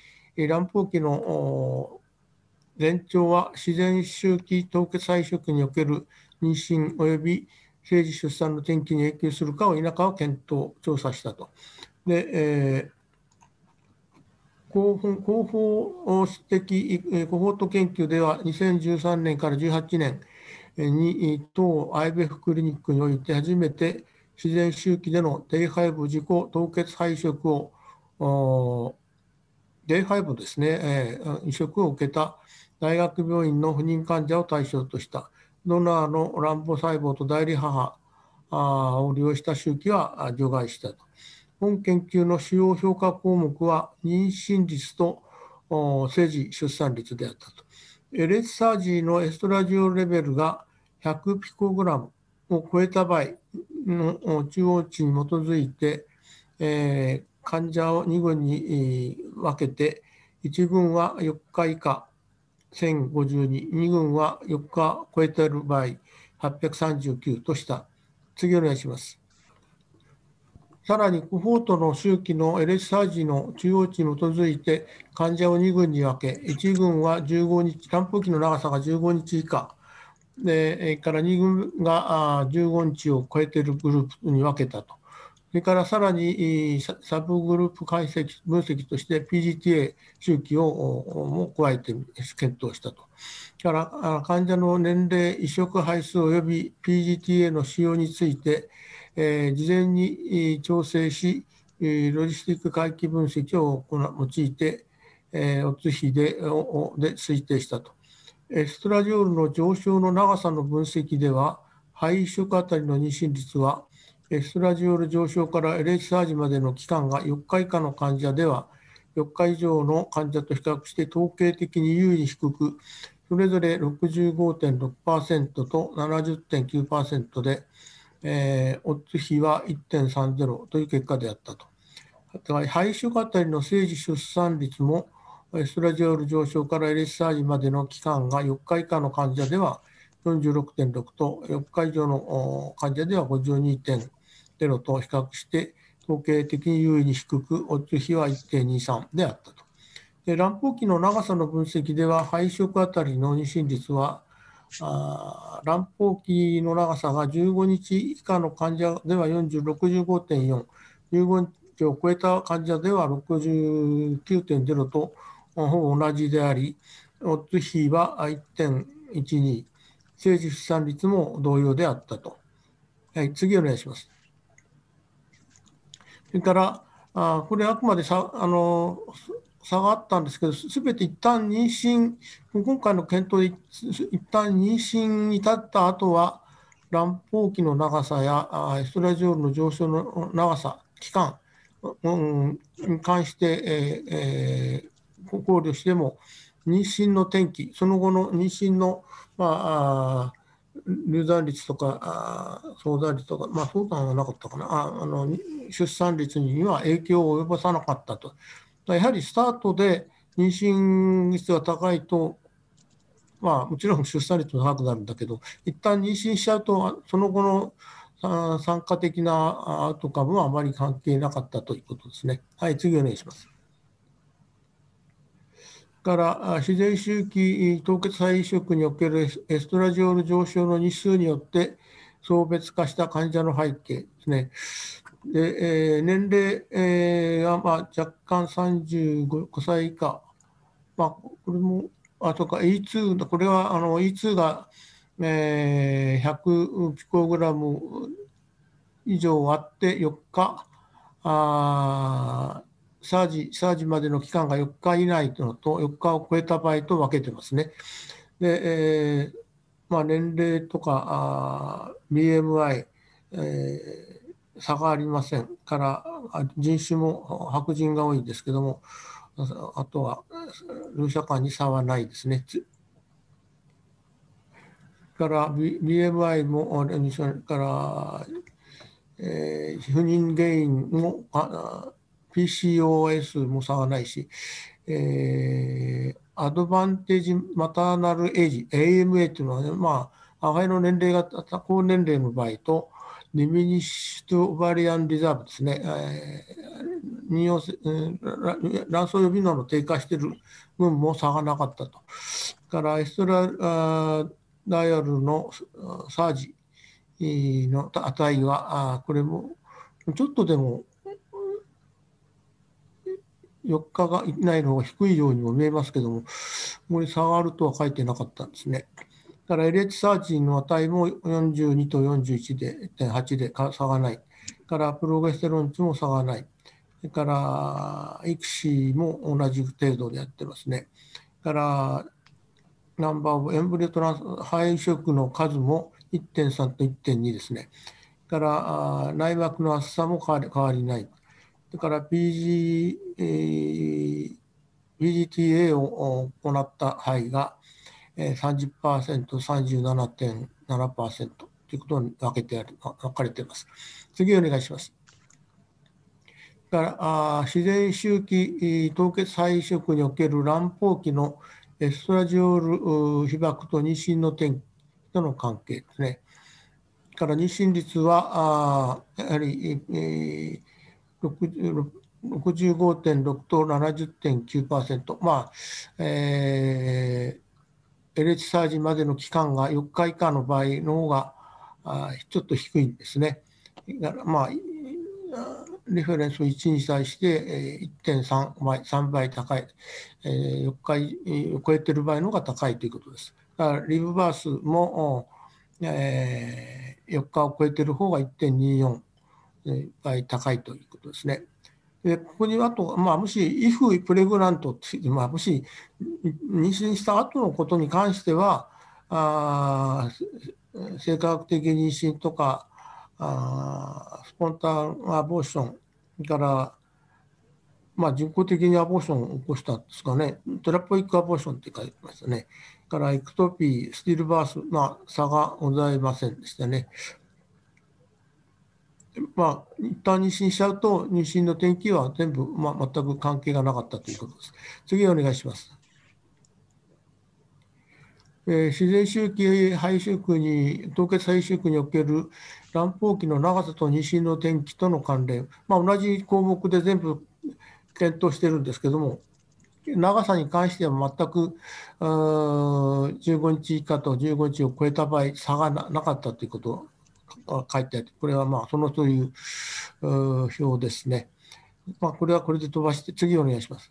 乱暴期の全長は自然周期凍結配色における妊娠及び生児出産の転機に影響するかを否かを検討、調査したと。で、えー広報的コホート研究では2013年から18年に当 IBF クリニックにおいて初めて自然周期でのデイハイブ自己凍結配色をデイハイブですね、移植を受けた大学病院の不妊患者を対象としたドナーの卵母細胞と代理母を利用した周期は除外したと。本研究の主要評価項目は妊娠率と生児出産率であったと。レッサージのエストラジオレベルが100ピコグラムを超えた場合の中央値に基づいて、えー、患者を2群に分けて、1群は4日以下1052、2群は4日超えている場合839とした。次お願いします。さらに、コホートの周期の LS サージの中央値に基づいて、患者を2群に分け、1群は15日、乱暴期の長さが15日以下、でから2群が15日を超えているグループに分けたと。それからさらにサブグループ解析分析として PGTA 周期をも加えて検討したと。から患者の年齢、移植配数及び PGTA の使用について、えー、事前に調整し、ロジスティック回帰分析を用いて、えー、オツ比でで推定したと。エストラジオールの上昇の長さの分析では、肺移植あたりの妊娠率は、エストラジオール上昇から LH サージまでの期間が4日以下の患者では、4日以上の患者と比較して統計的に優位に低く、それぞれ65.6%と70.9%で、えー、オッズ比は1.30という結果であったと。肺移植あたりの生児出産率も、エストラジオール上昇から LSI までの期間が4日以下の患者では46.6と、4日以上の患者では52.0と比較して、統計的に優位に低く、オッズ比は1.23であったと。で乱暴期の長さの分析では、肺移植あたりの妊娠率はあ乱暴期の長さが15日以下の患者では65.4、15日を超えた患者では69.0とほぼ同じであり、オッズ比は1.12、生児出産率も同様であったと。はい、次お願いします。それから、あこれあくまでさあの差があったんですけど、すべて一旦妊娠、今回の検討で一旦妊娠に至った後は、卵胞期の長さやエストラジオールの上昇の長さ、期間、うん、に関して、えーえー、考慮しても、妊娠の転機、その後の妊娠の、まあ、流産率とかあ相談率とか、まあ、相談はなかったかなああの出産率には影響を及ぼさなかったと。やはりスタートで妊娠率が高いと、まあ、もちろん出産率も高くなるんだけど、一旦妊娠しちゃうと、その後の参加的なアウトカムはあまり関係なかったということですね。はい、次お願いします。から自然周期凍結肺移植におけるエストラジオール上昇の日数によって送別化した患者の背景ですね。でえー、年齢、えー、が、まあ、若干35歳以下、まあ、これも、あとか E2、これはあの E2 が、えー、100ピコグラム以上あって4日、あサージ、サージまでの期間が4日以内とのと、4日を超えた場合と分けてますね。で、えーまあ、年齢とかあ BMI、えー、差がありませんから人種も白人が多いんですけどもあとはル社間に差はないですね。から BMI もそれから、えー、不妊原因もあ PCOS も差がないし、えー、アドバンテージマターナルエイジ、AMA っていうのはね、まあ、母親の年齢が高年齢の場合と、ディミニッシュトバリアンリザーブですね、えー、卵巣予備能の低下している分も差がなかったと。からエストラダイヤルのサージの値は、これもちょっとでも4日が以内のが低いようにも見えますけども、ここに差があるとは書いてなかったんですね。だから LH サーチの値も42と41で1.8で差がない。からプロゲステロン値も差がない。それからイクシーも同じ程度でやってますね。からナンバーオブエンブリオトランス肺移植の数も1.3と1.2ですね。から内膜の厚さも変わりない。それから PG、えー、PGTA を行った肺が30%、37.7%ということに分けてある分かれています。次お願いします。からあ自然周期凍結肺移植における卵胞期のエストラジオール被爆と妊娠の転機との関係ですね。から妊娠率はあやはり、えー、65.6と70.9%、まあえー、LH サージまでの期間が4日以下の場合の方があちょっと低いんですね。だからまあ、リフェレンスを1に対して1.3倍、3倍高い、4日を超えている場合の方が高いということです。だからリブバースも、えー、4日を超えている方が1.24。倍高いということですね。でここにあと、まあ、もし、if pregnant、まあ、もし妊娠した後のことに関しては、あ生化学的妊娠とか、あ spontaneous abortion から、まあ、人工的にアボーションを起こしたんですかね、 therapeutic abortion って書いてましたね。から ectopic、stillbirth、まあ、差がございませんでしたね。まあ、一旦妊娠しちゃうと、妊娠の転機は全部、まあ、全く関係がなかったということです。次お願いします。えー、自然周期肺移植に、凍結肺移植における卵胞期の長さと妊娠の転機との関連、まあ、同じ項目で全部検討してるんですけども、長さに関しては全く15日以下と15日を超えた場合、差がなかったということ書いてあって、これはまあそのという表ですね。まあ、これはこれで飛ばして、次お願いします。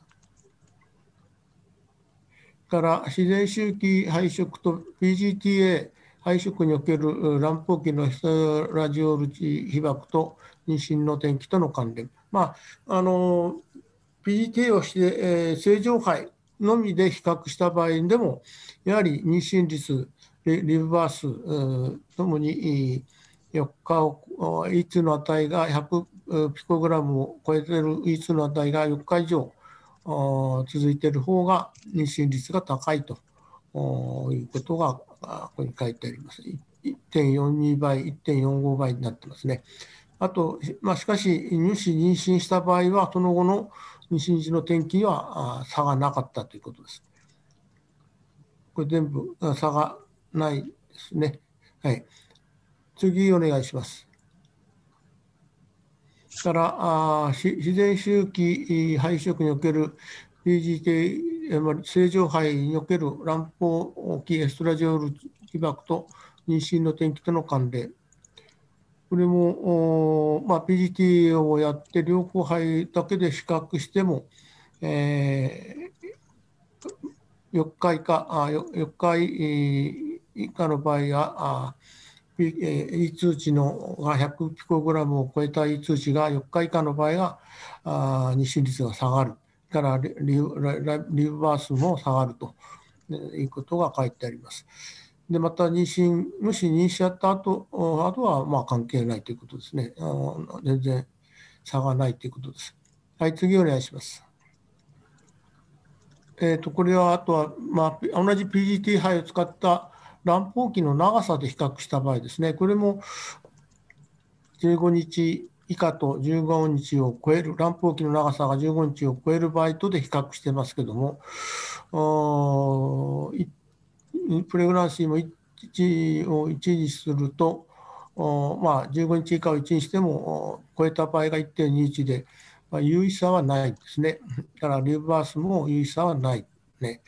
から自然周期配色と PGTA 配色における卵胞期のヒスラジオルチ被爆と妊娠の転機との関連。まあ、あの PGTA をして、えー、正常肺のみで比較した場合でも、やはり妊娠率、リブバースともに、4日を E2 の値が100ピコグラムを超えている E2 の値が4日以上続いている方が妊娠率が高いということがここに書いてあります。1.42倍、1.45倍になってますね。あと、まあ、しかし、乳歯妊娠した場合は、その後の妊娠時の転機には差がなかったということです。これ全部差がないですね。はい。次お願いします。からあ自然周期配色における PGT 正常肺における卵胞期エストラジオール被爆と妊娠の転機との関連これも、まあ、PGT をやって両方肺だけで比較しても、えー、4日以下あ4日以下の場合は E 通知のが100ピコグラムを超えた E 通知が4日以下の場合はあ日進率が下がる。からリリブバースも下がるということが書いてあります。で、また妊娠、もし妊娠やった後、あとはまあ関係ないということですね。あ全然差がないということです。はい、次お願いします。えっ、ー、と、これはあとは、まあ、同じ PGT 肺を使った乱暴期の長さで比較した場合ですね、これも15日以下と15日を超える、乱暴期の長さが15日を超える場合とで比較してますけども、プレグランシーも1を1にすると、まあ、15日以下を1にしても超えた場合が1.21で、まあ、有意差はないですね。だからリバースも有意差はないね。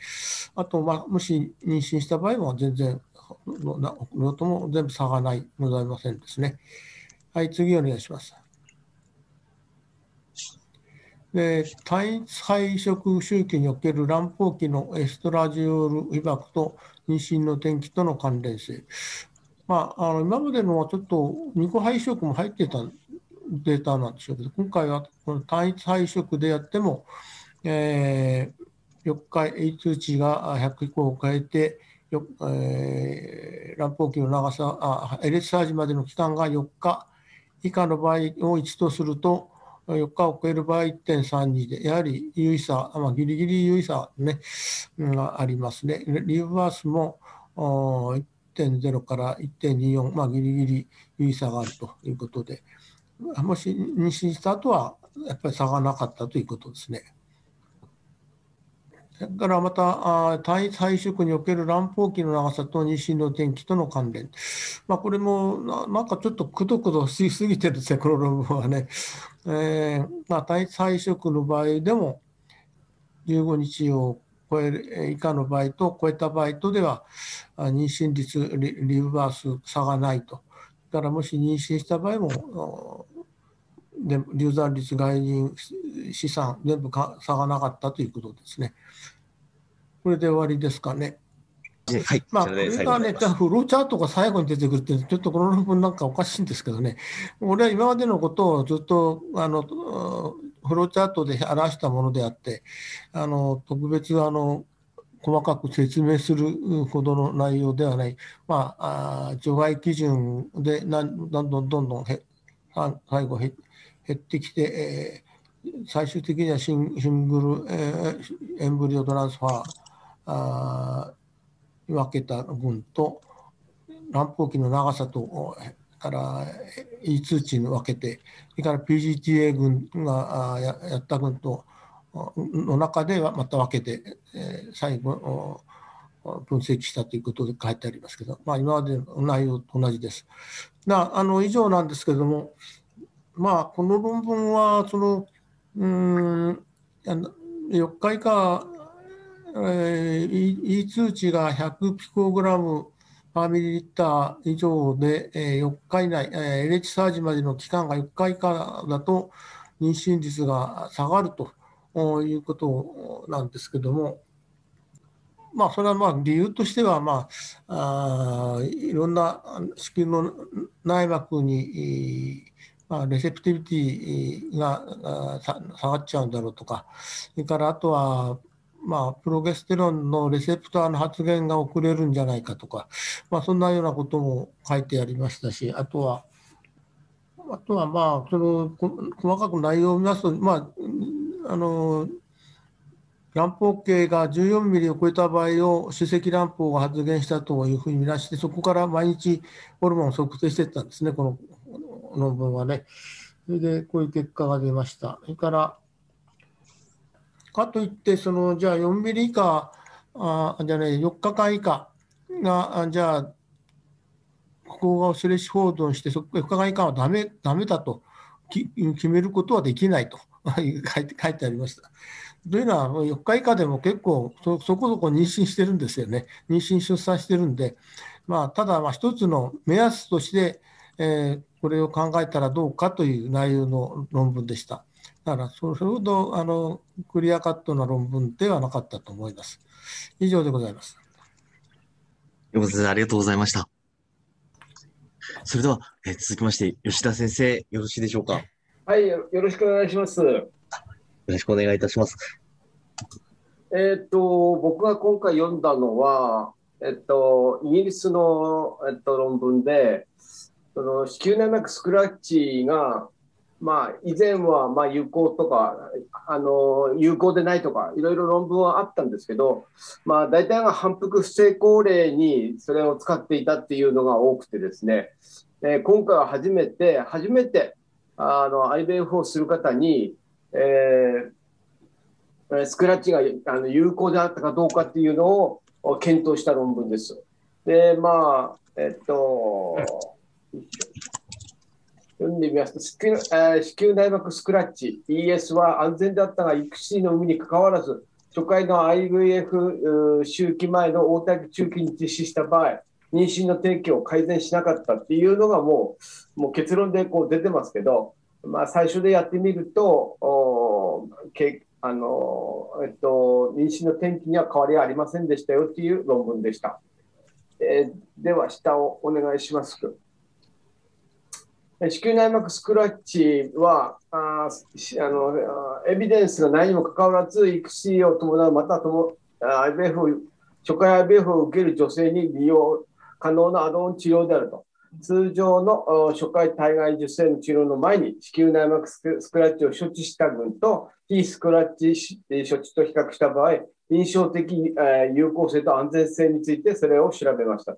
あと、まあ、もし妊娠した場合は全然、のとも全部差がないございませんですね。はい、次お願いします。で単一配色周期における乱暴期のエストラジオール被爆と妊娠の転機との関連性。まあ、あの今までのはちょっと2個配色も入ってたデータなんでしょうけど、今回はこの単一配色でやっても、えー、4日、A 通知が100以降を変えて、えー、乱暴期の長さあ、エレサージまでの期間が4日以下の場合を1とすると、4日を超える場合1.32で、やはり有意差、まあ、ギリギリ有意差、ね、がありますね。リーブバースも1.0から1.24、まあ、ギリギリ有意差があるということで、もし妊娠した後はやっぱり差がなかったということですね。それからまた、単一配色における卵胞期の長さと妊娠の転機との関連。まあ、これもななんかちょっとくどくどしすぎてるんですね、この論文はね。えーまあ、単一配色の場合でも、15日を超える以下の場合と超えた場合とでは、妊娠率、リリバース差がないと。だからもし妊娠した場合も、で流産率、外人、資産、全部か差がなかったということですね。これで終わりですかね。はい。まあ、これがね、じゃフローチャートが最後に出てくるって、ちょっとこの論文なんかおかしいんですけどね、俺は今までのことをずっと、あの、フローチャートで表したものであって、あの、特別、あの、細かく説明するほどの内容ではない、まあ、あ除外基準でどんどんどんどんへ最後減ってきて、えー、最終的にはシンシングル、えー、エンブリオトランスファーあ分けた分と乱暴期の長さとから E 通知に分けてそれから PGTA 群がややった群との中ではまた分けて、えー、最後分析したということで書いてありますけど、まあ、今までの内容と同じです。なあの以上なんですけども、まあ、この論文はそのうん4日以下えー、E 通知が100ピコグラムパーミリリッター以上で、えー、4日以内、えー、LH サージまでの期間が4日以下だと妊娠率が下がるということなんですけども、まあ、それはまあ理由としては、まあ、あいろんな子宮の内膜に、まあ、レセプティビティが下がっちゃうんだろうとか、それからあとは、まあ、プロゲステロンのレセプターの発現が遅れるんじゃないかとか、まあ、そんなようなことも書いてありましたし、あとは、あとはまあ、その細かく内容を見ますと、まあ、あの乱暴径が14ミリを超えた場合を主積乱暴が発現したというふうに見なして、そこから毎日ホルモンを測定していったんですね、この論文はね。それでこういう結果が出ました。それからかといって、そのじゃあ4ミリ以下、あじゃね、4日間以下が、じゃあ、ここがスレッシュ報道して、4日間以下はだめだめだとき決めることはできないと 書いて書いてありました。というのは、4日以下でも結構そ、そこそこ妊娠してるんですよね。妊娠、出産してるんで、まあ、ただ、一つの目安として、えー、これを考えたらどうかという内容の論文でした。だから、それほどあのクリアカットな論文ではなかったと思います。以上でございます。山田先生、ありがとうございました。それでは、えー、続きまして、吉田先生、よろしいでしょうか？はい、よろしくお願いします。よろしくお願いいたします。えっ、と、僕が今回読んだのは、えっと、イギリスの、えっと、論文で、その子宮内膜スクラッチが、まあ、以前はまあ有効とかあの有効でないとかいろいろ論文はあったんですけど、まあ、大体が反復不成功例にそれを使っていたっていうのが多くてですね、えー、今回は初めて初めてあの IBF をする方に、えー、スクラッチがあの有効であったかどうかっていうのを検討した論文です。でまあえっと読んでみますと、子宮子宮内膜スクラッチ、ES は安全であったが、育児の有無にかかわらず、初回の IVF 周期前の応対中期に実施した場合、妊娠の提供を改善しなかったっていうのがもうもう結論でこう出てますけど、まあ、最初でやってみると、おけあのえっと、妊娠の転機には変わりありませんでしたよっていう論文でした。えー、では、下をお願いします。子宮内膜スクラッチはああのエビデンスがないにもかかわらず育児を伴うまたとも IVF 初回 IVF を受ける女性に利用可能なアドオン治療であると通常の初回体外受精の治療の前に子宮内膜スクラッチを処置した群と非スクラッチ処置と比較した場合印象的有効性と安全性についてそれを調べました。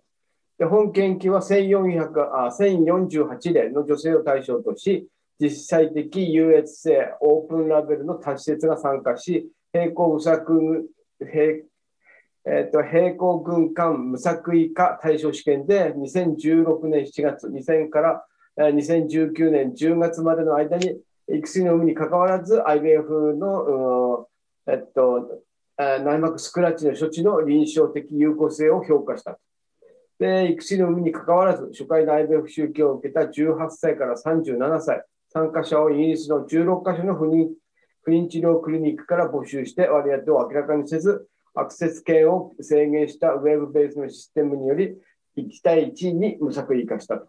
で本研究は1400あ1048例の女性を対象とし、実際的優越性、オープンラベルの多施設が参加し、並行無作並えーと、並行軍艦無作為化対象試験で2016年7月、2000から2019年10月までの間に育児の有無にかかわらず IBF の、えっと、内膜スクラッチの処置の臨床的有効性を評価した。で、育児の有無にかかわらず、初回の IVF 宗教を受けた18歳から37歳、参加者をイギリスの16カ所の不妊不妊治療クリニックから募集して割り当てを明らかにせず、アクセス権を制限したウェブベースのシステムにより、1対1に無作為化したと。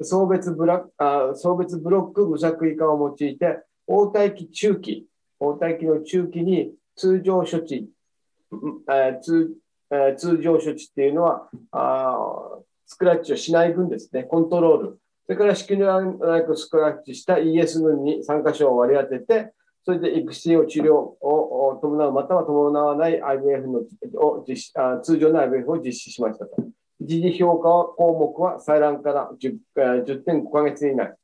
送別ブラあ送別ブロック無作為化を用いて、応対期中期、応対期の中期に通常処置、え通えー、通常処置っていうのはあ、スクラッチをしない分ですね、コントロール。それから子宮内膜スクラッチした ES 群に3箇所を割り当てて、それで育児を治療を伴う、または伴わない IVF のを実施あ通常の IVF を実施しましたと。一時評価項目は採卵から 10, 10.5ヶ月以内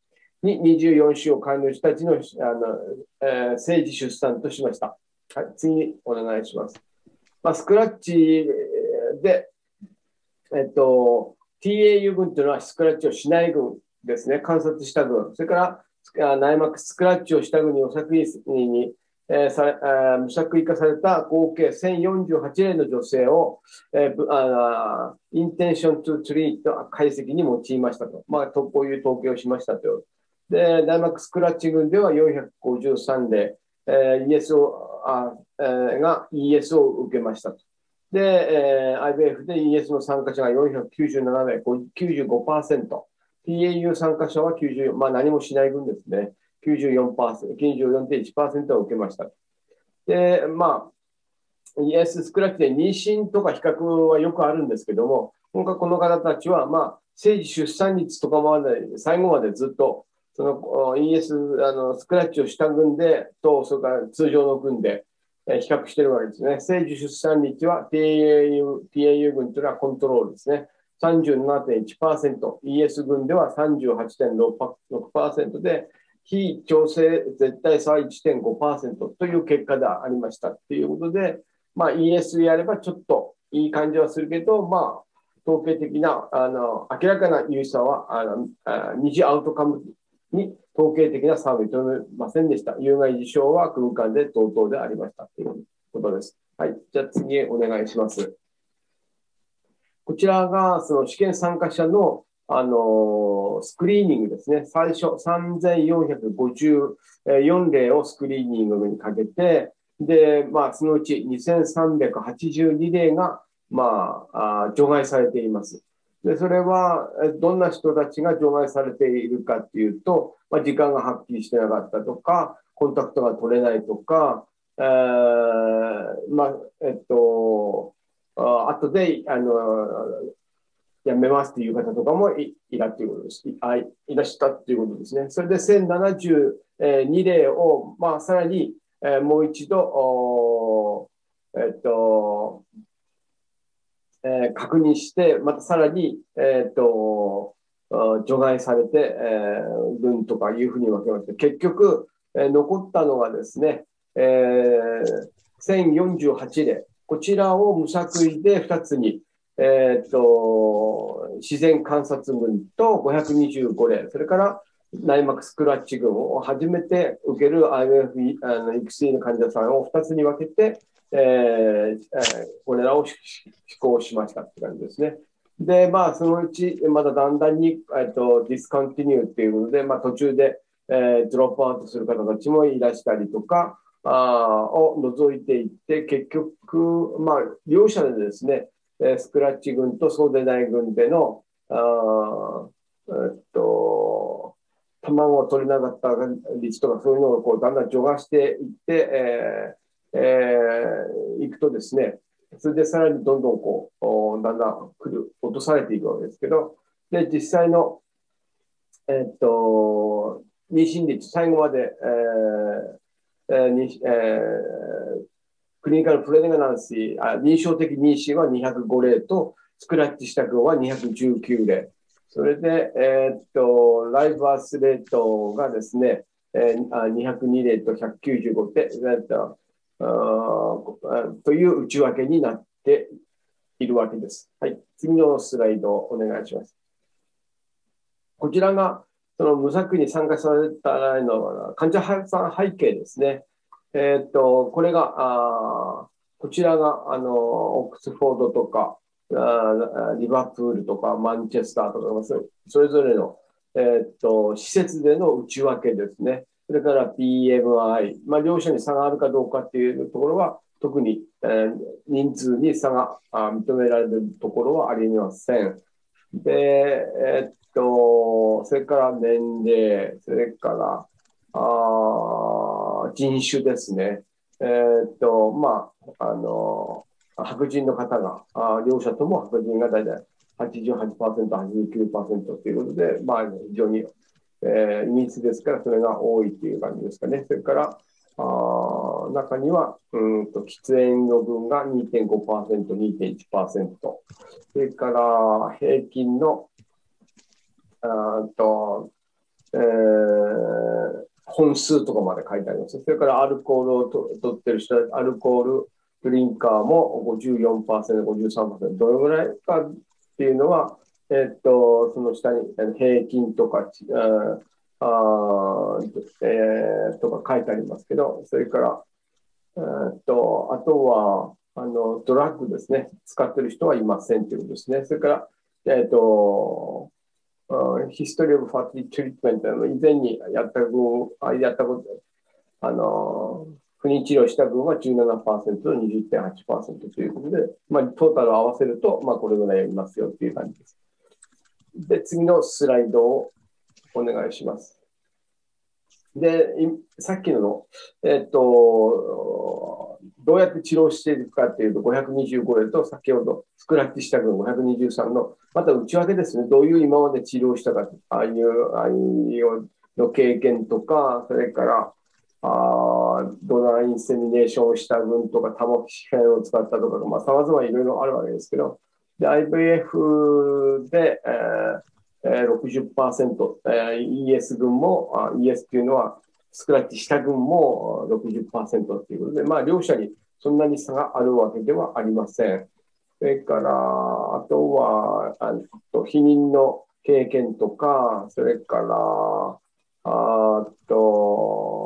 に24週を完了したちのあの、えー、政治出産としました。はい、次にお願いします。まあ、スクラッチで、えっと、TAU 群というのはスクラッチをしない群ですね、観察した群、それから内膜スクラッチをした群にお作為に、えー、さえー、無作為化された合計1048例の女性を、えー、あインテンショントゥトリート解析に用いましたと、まあ、こういう統計をしましたと。で、内膜スクラッチ群では453例、えー、イエスをあ、が ES を受けましたと。で、えー、IBF で ES の参加者が497名、95%。PAU 参加者は94、まあ何もしない分ですね。94%、94.1%を受けました。で、まあ、ES スクラッチで妊娠とか比較はよくあるんですけども、今回この方たちは、まあ、生児出産率とかもある、最後までずっとその ES あのスクラッチをした群でと、それから通常の群で、比較しているわけですね。生児出産率は TAU, TAU 群というのはコントロールですね。37.1%、ES 群では38.6%で、非調整絶対差は1.5%という結果でありましたということで、まあ、ES やればちょっといい感じはするけど、まあ、統計的なあの明らかな有差はあの二次アウトカムに統計的な差を認めませんでした。有害事象は空間で同等でありましたということです。はい。じゃあ次お願いします。こちらがその試験参加者のあのスクリーニングですね。最初3454例をスクリーニングにかけて、で、まあ、そのうち2382例が、まあ、あ除外されています。で、それは、どんな人たちが除外されているかっていうと、まあ、時間がはっきりしてなかったとか、コンタクトが取れないとか、えー、まあ、えっと、あ後で、あの、やめますという方とかもいいたということです。いいらしたということですね。それで1072例を、まあ、さらに、えー、もう一度、えっと、えー、確認して、またさらに、えっと、除外されて、えー、分とかいうふうに分けまして、結局、えー、残ったのがですね、えー、1048例。こちらを無作為で2つに、えーと、自然観察群と525例、それから内膜スクラッチ群を初めて受ける IMF あの育成の患者さんを2つに分けて、えーえー、これらを施行しましたって感じですね。で、まあ、そのうち、まだだんだんに、えっと、 discontinue っていうことで、まあ、途中で、えー、ドロップアウトする方たちもいらしたりとか、あを除いていって、結局、まあ、両者でですね、スクラッチ軍とそうでない軍での、あえっと、卵を取れなかった率とかそういうのをこうだんだん除外していって、えーえー、いくとですね、それでさらにどんどんこう、だんだん来る、落とされていくわけですけど、で、実際の、えっと、妊娠率、最後まで、えーえーえー、クリニカルプレネガナンシー、あ認証的妊娠は205例と、スクラッチした群は219例。それで、えー、っと、ライブアスレートがですね、えー、202例と195例、えー、っとという内訳になっているわけです。はい。次のスライドをお願いします。こちらがその無作為に参加されたの患者さん背景ですね。えー、っと、これが、あこちらが、あの、オックスフォードとか、あリバプールとか、マンチェスターとか、それぞれの、えー、っと、施設での内訳ですね。それから PMI、まあ、両者に差があるかどうかっていうところは、特に、えー、人数に差があ認められるところはありません。で、えー、っと、それから年齢、それから、あ人種ですね。えー、っと、まあ、あの、白人の方が、あ両者とも白人が大体88%、89%ということで、まあ、非常に、えー、秘密ですから、それが多いという感じですかね。それから、あ中には、うんと喫煙の分が2.5%、2.1%、それから平均のあと、えー、本数とかまで書いてあります。それからアルコールをと取ってる人、アルコールドリンカーも54%、53%、どれぐらいかっていうのは、えっと、その下に平均とか、あえー、とか書いてありますけど、それから、えー、っと、あとは、あの、ドラッグですね。使ってる人はいませんということですね。それから、えー、っと、 history of fertility treatment の以前にやった分、やったこと、あの、不妊治療した分は17%と20.8%ということで、まあ、トータル合わせると、まあ、これぐらいやりますよっていう感じです。で、次のスライドをお願いします。で、さっきの、えっと、どうやって治療していくかっていうと、525例と先ほどスクラッチした群523の、また内訳ですね、どういう今まで治療したか、ああいう、ああいうの経験とか、それから、あドナーインセミネーションをした群とか、タモキシフェンを使ったとか、まあ、様々いろいろあるわけですけど、で IVF で、えー、60%、えー、ES 群も、あ ES っていうのは、スクラッチした群も60%ということで、まあ、両者にそんなに差があるわけではありません。それから、あとは、あと避妊の経験とか、それから、あと、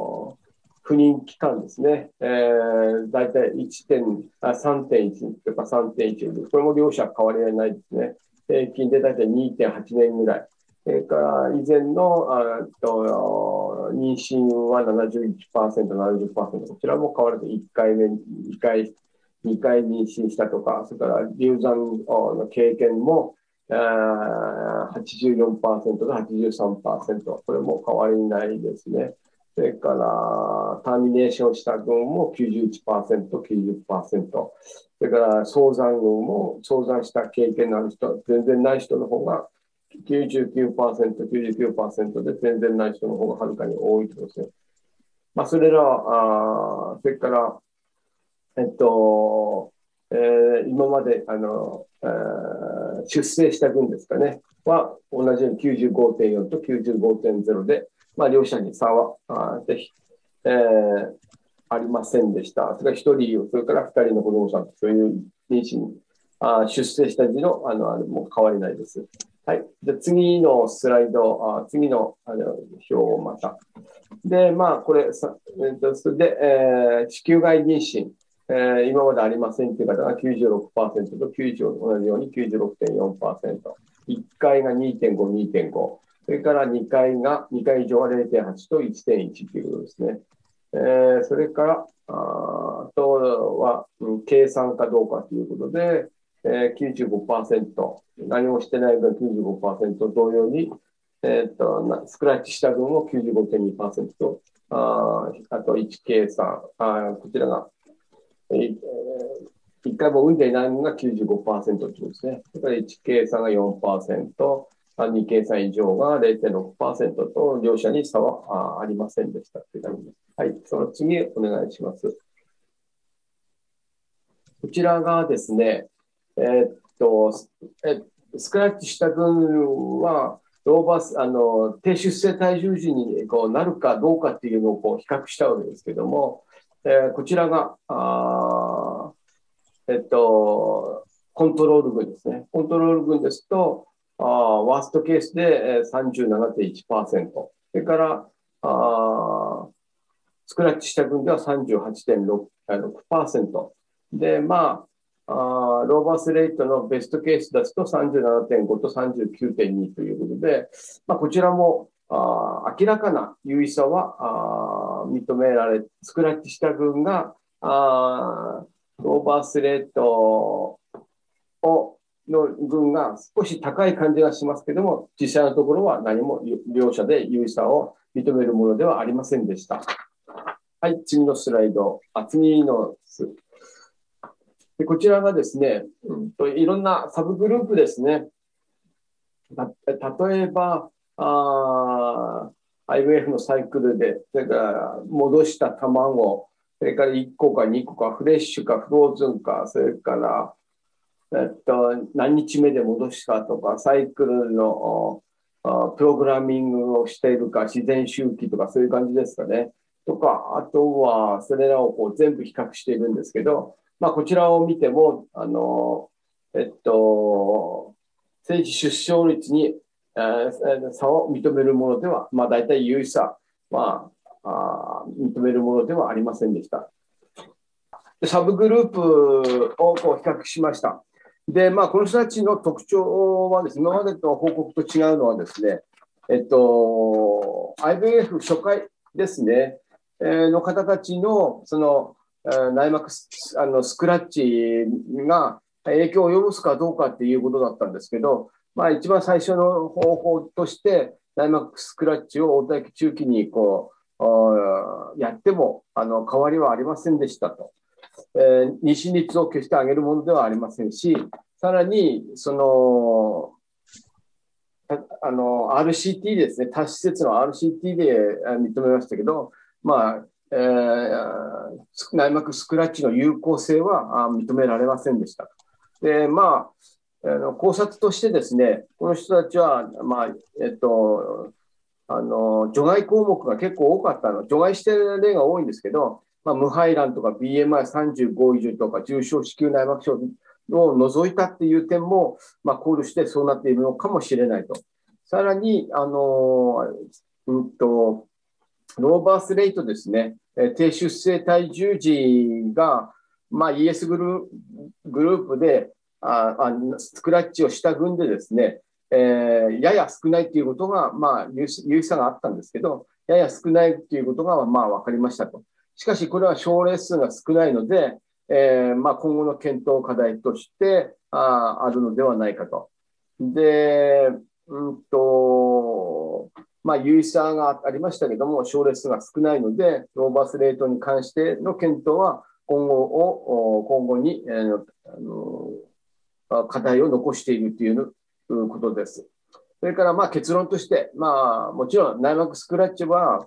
不妊期間ですね。えー、大体3.1とか3.1これも両者変わりないですね。平均で大体2.8年ぐらい。それから以前のあと妊娠は71%、70%、こちらも変わらず1回目、2回、2回妊娠したとか、それから流産の経験も84%と83%、これも変わりないですね。それから、ターミネーションした群も91%、90%。それから、早産群も、早産した経験のある人、全然ない人の方が99%、99%で全然ない人の方がはるかに多いとですね。まあ、それらあそれから、えっと、えー、今まで、あの、えー、出生した群ですかね、は同じように95.4と95.0で、まあ、両者に差はあぜひ、えー、ありませんでした。それから1人、それから2人の子供さん、そういう妊娠、あ出生した時のあのあれも変わりないです。はい。で次のスライド、あ次のあの表をまた。で、まあ、これ、さえっと、それで、えー、子宮外妊娠。えー、今までありませんという方が96%と90同じように96.4%。1回が2.5、2.5。それから2回が、2回以上が0.8と1.1ということですね。えー、それから、あとは、うん、計算かどうかということで、えー、95%、何もしてない分95%同様に、えー、っとスクラッチした分を95.2%ああと1計算あ、こちらがえー、1回も産んでないのが95%ということですね。それから1計算が4%、2計算以上が0.6%と、両者に差はありませんでしたというす。はい、その次お願いします。こちらがですね、えー、っと、えスクラッチした分は、ローバス、あの、低出生体重時にこうなるかどうかっていうのをこう比較したわけですけども、えー、こちらが、あえっと、コントロール群ですね。コントロール群ですと、あワーストケースで37.1%。それから、あスクラッチした群では38.6%。で、まあ、あローバースレートのベストケースですと37.5と39.2ということで、まあ、こちらもあ明らかな優位さはあ認められ、スクラッチした群があローバースレートをの群が少し高い感じがしますけども、実際のところは何も両者で優位さを認めるものではありませんでした。はい、次のスライド。あ次のでこちらがですね、うん、いろんなサブグループですね。例えば、あ IVF のサイクルで、それから戻した卵、それから1個か2個かフレッシュかフローズンか、それから、えっと、何日目で戻したとか、サイクルのプログラミングをしているか、自然周期とか、そういう感じですかね。とか、あとは、それらをこう全部比較しているんですけど、まあ、こちらを見ても、あの、えっと、政治出生率にえ差を認めるものでは、まあ、大体優位さは、あ認めるものではありませんでした。サブグループをこう比較しました。で、まあ、この人たちの特徴はですね、今までと報告と違うのはですね、えっと、IVF 初回ですね、えー、の方たちの、その、内膜あのスクラッチが影響を及ぼすかどうかっていうことだったんですけど、まあ、一番最初の方法として、内膜スクラッチを大体中期にこうやってもあの変わりはありませんでしたと。えー、妊娠率を決して上げるものではありませんし、さらに、その、あの、RCT ですね、多施設の RCT で認めましたけど、まあ、えー、内膜スクラッチの有効性は認められませんでした。で、まあ、あの考察としてですね、この人たちは、まあ、えっと、あの除外項目が結構多かったの、除外してる例が多いんですけど、まあ、無排卵とか BMI35 以上とか重症子宮内膜症を除いたっていう点も、まあ、考慮してそうなっているのかもしれないと。さらに、あのうんと、ローバースレートですね、低出生体重児が、まあ、ES グルグループでああスクラッチをした群でですね、えー、やや少ないということが、まあ、有意差があったんですけど、やや少ないということが、まあ、分かりましたと。しかし、これは症例数が少ないので、えーまあ、今後の検討課題としてああるのではないかと。で、うんとまあ、有意差がありましたけども、症例数が少ないので、ローバースレートに関しての検討は今後を今後に、えー、あの課題を残しているということです。それからまあ結論として、まあ、もちろん内膜スクラッチは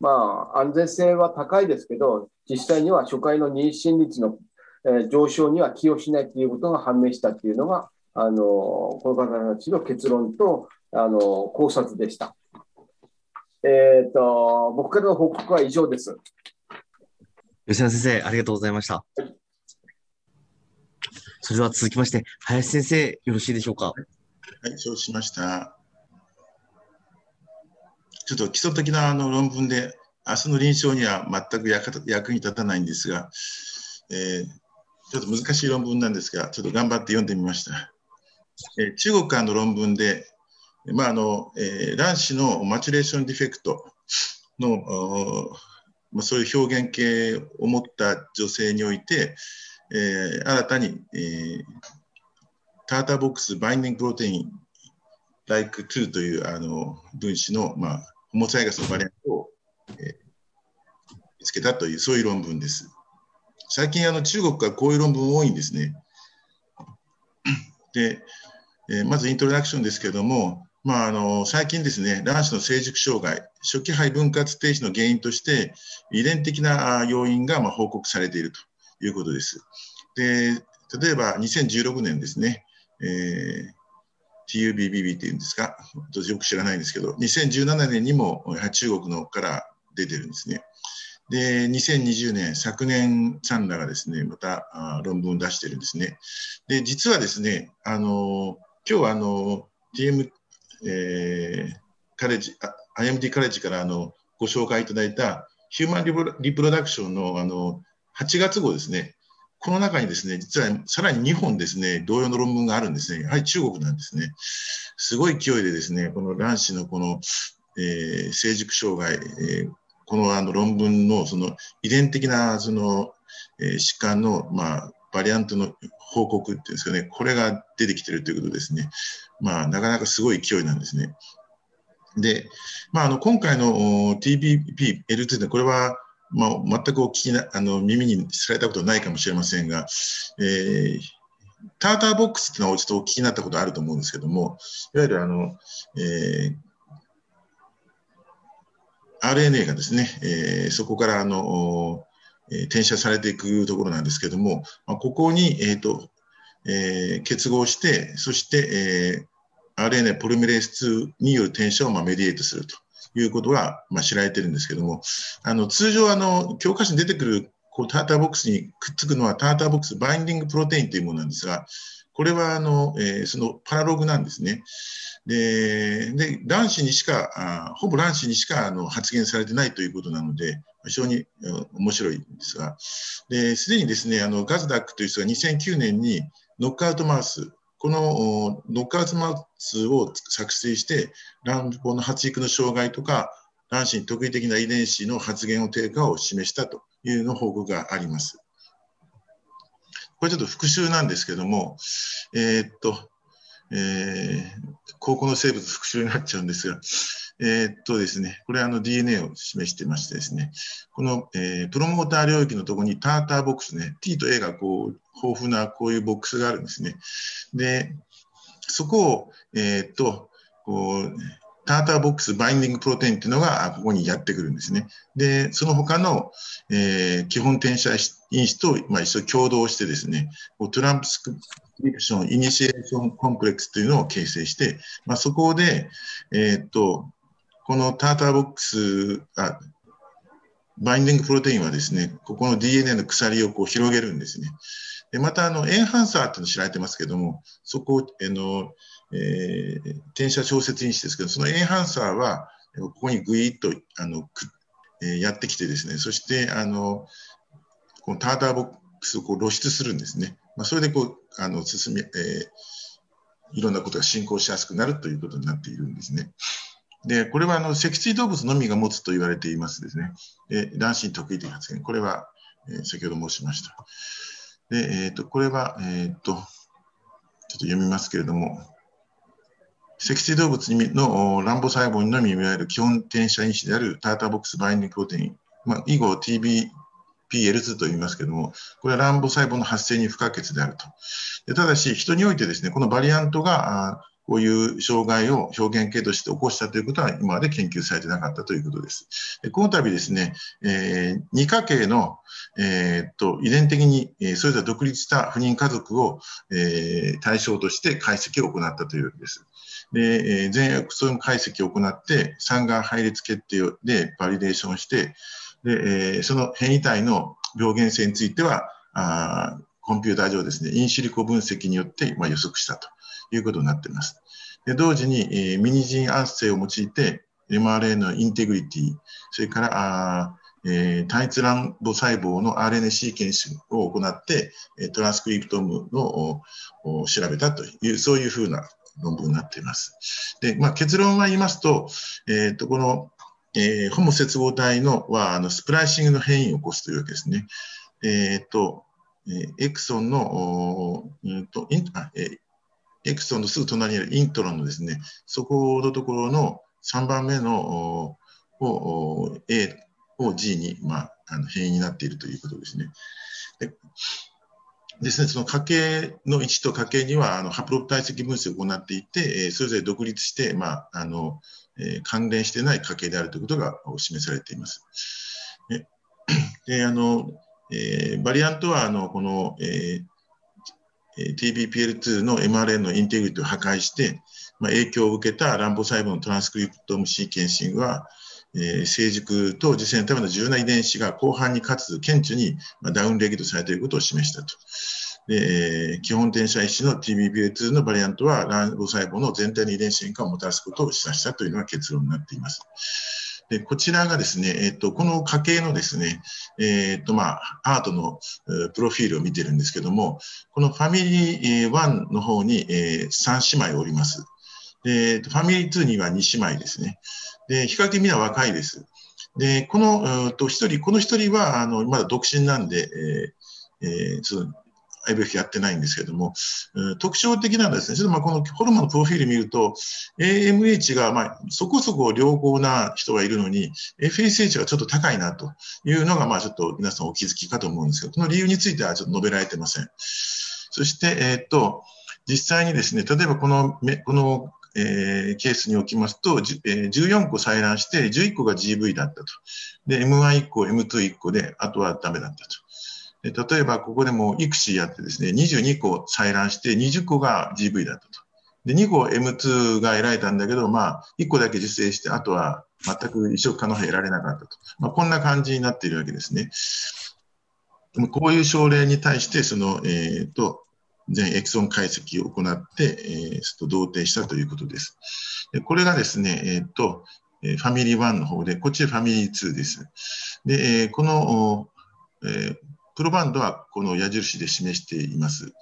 まあ、安全性は高いですけど、実際には初回の妊娠率の、えー、上昇には寄与しないということが判明したというのが、あのこの方たちの結論とあの考察でした。えっ、ー、と、僕からの報告は以上です。吉田先生、ありがとうございました。それでは続きまして、林先生、よろしいでしょうか？はい、そうしました。ちょっと基礎的なあの論文で、明日の臨床には全く役に立たないんですが、えー、ちょっと難しい論文なんですが、ちょっと頑張って読んでみました。えー、中国からの論文で、まああのえー、卵子のマチュレーションディフェクトの、まあ、そういう表現形を持った女性において、えー、新たに、えー、ターターボックスバインディングプロテイン like 2というあの分子の、まあ、ホモサイガスのバリアントを、えー、見つけたという、そういう論文です。最近、あの中国はこういう論文多いんですね。で、えー、まずイントロダクションですけれども、まあ、あの最近ですね、卵子の成熟障害、初期肺分割停止の原因として、遺伝的な要因がまあ報告されているということです。で例えば2016年ですね、えー、TUBBB っていうんですか、私よく知らないんですけど、2017年にも中国のから出てるんですね。で、2020年、昨年、サンラがですね、また論文を出してるんですね。で、実はですね、あの今日はあの TM、えー、カレッジ、IMT カレッジからあのご紹介いただいたヒューマンリプロダクションのあの8月号ですね、この中にですね、実はさらに2本ですね、同様の論文があるんですね。やはり中国なんですね。すごい勢いでですね、この卵子のこの、えー、成熟障害、えー、このあの論文のその遺伝的なその、えー、疾患の、まあ、バリアントの報告っていうんですかね、これが出てきてるということですね。まあ、なかなかすごい勢いなんですね。で、まあ、あの今回の TPP-L2 で、これはまあ、全くお聞きなあの耳にされたことないかもしれませんが、えー、ターターボックスっていうのはちょっとお聞きになったことあると思うんですけども、いわゆるあの、えー、RNA がですね、えー、そこからあの、えー、転写されていくところなんですけども、まあ、ここに、えーとえー、結合して、そして、えー、RNA ポリメレース2による転写をまあメディエイトすると。いうことが、まあ、知られてるんですけども、あの通常あの、教科書に出てくるこうターターボックスにくっつくのはターターボックスバインディングプロテインというものなんですが、これはあの、えー、そのパラログなんですね。で、で卵子にしか、あほぼ卵子にしかあの発現されてないということなので、非常に面白いんですが、すでにですね、あのガズダックという人が2009年にノックアウトマウス、このノックアウトマウスを作成して、卵胞の発育の障害とか、卵子に特異的な遺伝子の発現を低下を示したというの報告があります。これちょっと復習なんですけども、えー、っと、えー、高校の生物復習になっちゃうんですが、えー、っとですね、これあの DNA を示してましてですね、この、えー、プロモーター領域のところにターターボックスね、T と A がこう豊富なこういうボックスがあるんですね。で、そこを、えー、っと、こう、 TATA box binding protein っていうのがここにやってくるんですね。で、その他の、えー、基本転写因子と、まあ、一緒共同してですね、トランプスクリプション、イニシエーションコンプレックスというのを形成して、まあ、そこで、えー、っと、この TATA box、あ binding protein はですね、ここの DNA の鎖をこう広げるんですね。でまたあのエンハンサーっていうの知られてますけども、そこをあの、えー、転写調節因子ですけど、そのエンハンサーはここにぐいっとあのく、えー、やってきてですね、そしてあのこのターターボックスをこう露出するんですね。まあ、それでこうあの進み、えー、いろんなことが進行しやすくなるということになっているんですね。で、これはあの脊椎動物のみが持つと言われていますですね。で卵子に特異的発現。これは、えー、先ほど申しました。で、えっ、ー、と、これは、えっ、ー、と、ちょっと読みますけれども、脊椎動物の乱暴細胞にのみいわゆる基本転写因子であるターターボックスバインディングプロテイン、まあ、以後 TBPL2 と言いますけれども、これは乱暴細胞の発生に不可欠であると。でただし、人においてですね、このバリアントがこういう障害を表現系として起こしたということは今まで研究されてなかったということです。この度ですね、えー、2家系の、えー、っと遺伝的に、えー、それぞれ独立した不妊家族を、えー、対象として解析を行ったというわけです。で、えー、全エクソーム解析を行って、産が配列決定でバリデーションして、で、えー、その変異体の病原性については、あコンピューター上ですね、インシリコ分析によって、まあ、予測したと。いうことになっています。で同時に、えー、ミニジン圧生を用いて MRA のインテグリティ、それからあえー、単一卵母細胞の RNA シーケンスを行って、トランスクリプトムのを調べたという、そういうふうな論文になっています。で、まあ、結論は言いますと、えっ、ー、と、この、えー、ホモ接合体のは、あの、スプライシングの変異を起こすというわけですね。えっ、ー、と、えエクソンの、うんとインあえエクソンのすぐ隣にあるイントロのですね、そこのところの3番目のを A を G に、まあ、あの変異になっているということですね。でですね、その家系の位置と家系にはあのハプロ体積分析を行っていて、えそれぞれ独立して、まああのえ、関連してない家系であるということが示されています。であのえー、バリアントはあのこの、えー TBPL2 の mRNA のインテグリティを破壊して、まあ、影響を受けた乱暴細胞のトランスクリプトムシーケンシングは、えー、成熟と受精のための重要な遺伝子が後半にかつ顕著に、ダウンレギュトされていることを示したと。で、えー、基本転写因子の TBPL2 のバリアントは乱暴細胞の全体の遺伝子変化をもたらすことを示唆したというのが結論になっています。で、こちらがですね、えっ、と、この家系のですね、えっ、と、まあ、アートの、プロフィールを見てるんですけども、このファミリー1の方に、えー、3姉妹おります。で、ファミリー2には2姉妹ですね。で、比較的みんな若いです。で、この、と一人、この一人は、あの、まだ独身なんで、えーえー、その IVF やってないんですけども、うん、特徴的なのはですね、ちょっとまあこのホルモンのプロフィール見ると、AMH がまあそこそこ良好な人がいるのに、FSH がちょっと高いなというのが、まあちょっと皆さんお気づきかと思うんですけど、この理由についてはちょっと述べられてません。そして、え、っと、実際にですね、例えばこの、このえー、ケースにおきますと、えー、14個採卵して、11個が GV だったと。で、M1 1個、M2 1個で、あとはダメだったと。例えばここでも育児やってですね、22個採卵して20個が GV だったと。で、2個 M2 が得られたんだけど、まあ、1個だけ受精して、あとは全く移植可能性得られなかったと。まあ、こんな感じになっているわけですね。こういう症例に対して、その、えっ、ー、と、全エクソン解析を行って、えー、と同定したということです。でこれがですね、えっ、ー、と、ファミリー1の方で、こっちファミリー2です。で、えー、この、えー、プロバンドはこの矢印で示しています。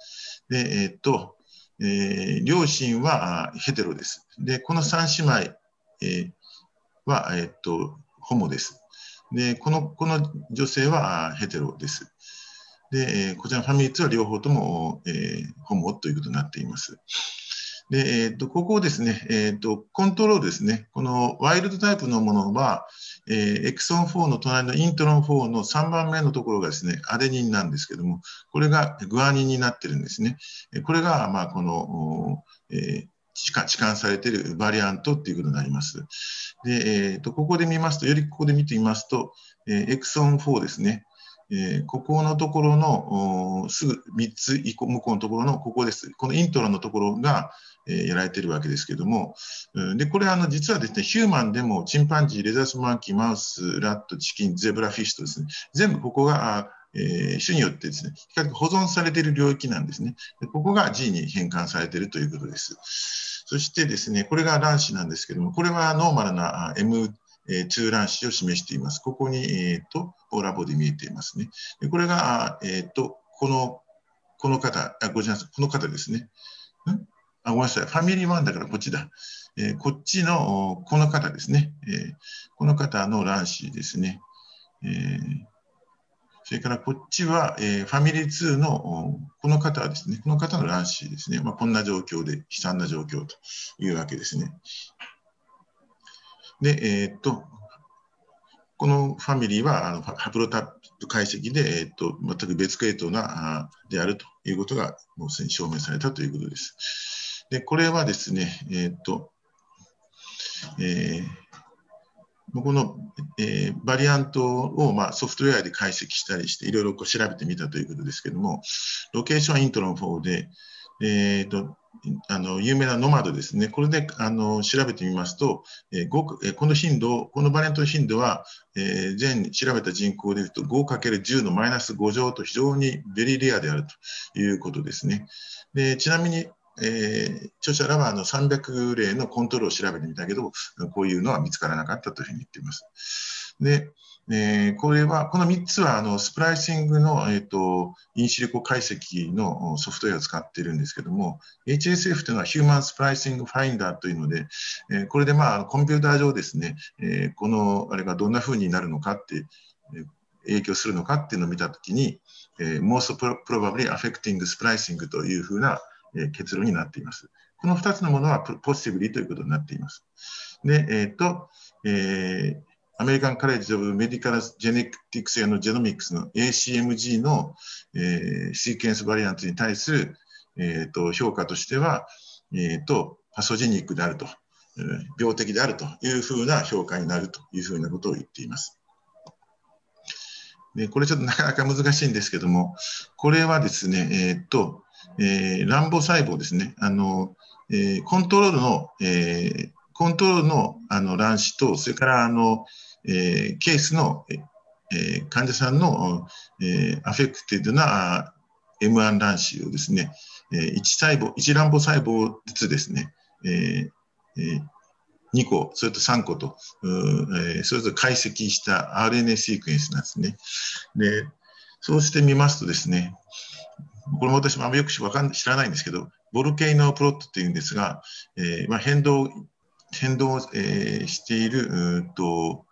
で、えっ、と、えー、両親はヘテロです。で、この3姉妹、えー、は、えっ、と、ホモです。で、この、この女性はヘテロです。で、えー、こちらのファミリー2は両方とも、えー、ホモということになっています。で、えっ、と、ここですね、えっ、と、コントロールですね。このワイルドタイプのものは、えー、エクソン4の隣のイントロン4の3番目のところがですね、アデニンなんですけども、これがグアニンになってるんですね。これが、まあ、この、えー、置換されているバリアントっていうことになります。で、えーと、ここで見ますと、よりここで見てみますと、えー、エクソン4ですね。えー、ここのところのすぐ3つ向こうのところのここです。このイントロのところが、え、やられてるわけですけども、でこれあの実はですねヒューマンでもチンパンジー、レザースマンキー、マウス、ラット、チキン、ゼブラフィッシュとですね全部ここがえ、種によってですね、比較保存されている領域なんですね。でここが G に変換されているということです。そしてですね、これが卵子なんですけども、これはノーマルな M2 卵子を示しています。ここに、えーと、ポーラボで見えていますね。でこれが、えーと、このこの方、あごめんなさい、この方ですね。んあごめんなさい、ファミリーワンだからこっちだ。えー、こっちのこの方ですね。えー、この方の卵子ですね。えーそれからこっちは、え、ファミリー2のこの方はですね、この方の卵子ですね、まあ、こんな状況で悲惨な状況というわけですね。で、えー、っと、このファミリーはあのハプロタップ解析で、えー、っと全く別系統なであるということがもうすでに証明されたということです。で、これはですね、えー、っと、えーこの、えー、バリアントを、まあ、ソフトウェアで解析したりして、いろいろこう調べてみたということですけれども、ロケーションイントロン4で、えーと、あの有名なノマドですね、これであの調べてみますと、えー、5この頻度、このバリアントの頻度は、えー、全調べた人口でいうと 5×10 のマイナス5乗と非常にベリーレアであるということですね。でちなみに、えー、著者らはあの300例のコントロールを調べてみたけど、こういうのは見つからなかったというふうに言っています。で、えー、これは、この3つはあのスプライシングの、えーと、インシリコ解析のソフトウェアを使っているんですけども、HSF というのはヒューマンスプライシングファインダーというので、えー、これで、まあ、コンピューター上ですね、えー、このあれがどんなふうになるのかって、えー、影響するのかっていうのを見たときに、えー、most probably affecting splicing というふうなえ結論になっています。この2つのものはポッシブリということになっています。で、えっ、ー、と、えー、アメリカン・カレッジ・オブ・メディカル・ジェネティクス・のジェノミクスの ACMG の、えー、シーケンスバリアントに対する、えーと、評価としては、えーと、パソジェニックであると、えー、病的であるというふうな評価になるというふうなことを言っています。でこれちょっとなかなか難しいんですけども、これはですね、えっ、ー、と、えー、卵母細胞ですね、あのえー、コントロールの、えー、コントロールのあの卵子と、それからあの、えー、ケースの、えー、患者さんの、えー、アフェクテッドな M1 卵子をですね、えー、1細胞、1卵母細胞ずつですね、えーえー、2個、それと3個と、えー、それぞれ解析した RNA シークエンスなんですね。で、そうしてみますとですね、これも私もあんまよくわかん知らないんですけど、ボルケイノプロットっていうんですが、えーまあ、変動変動、えー、しているうと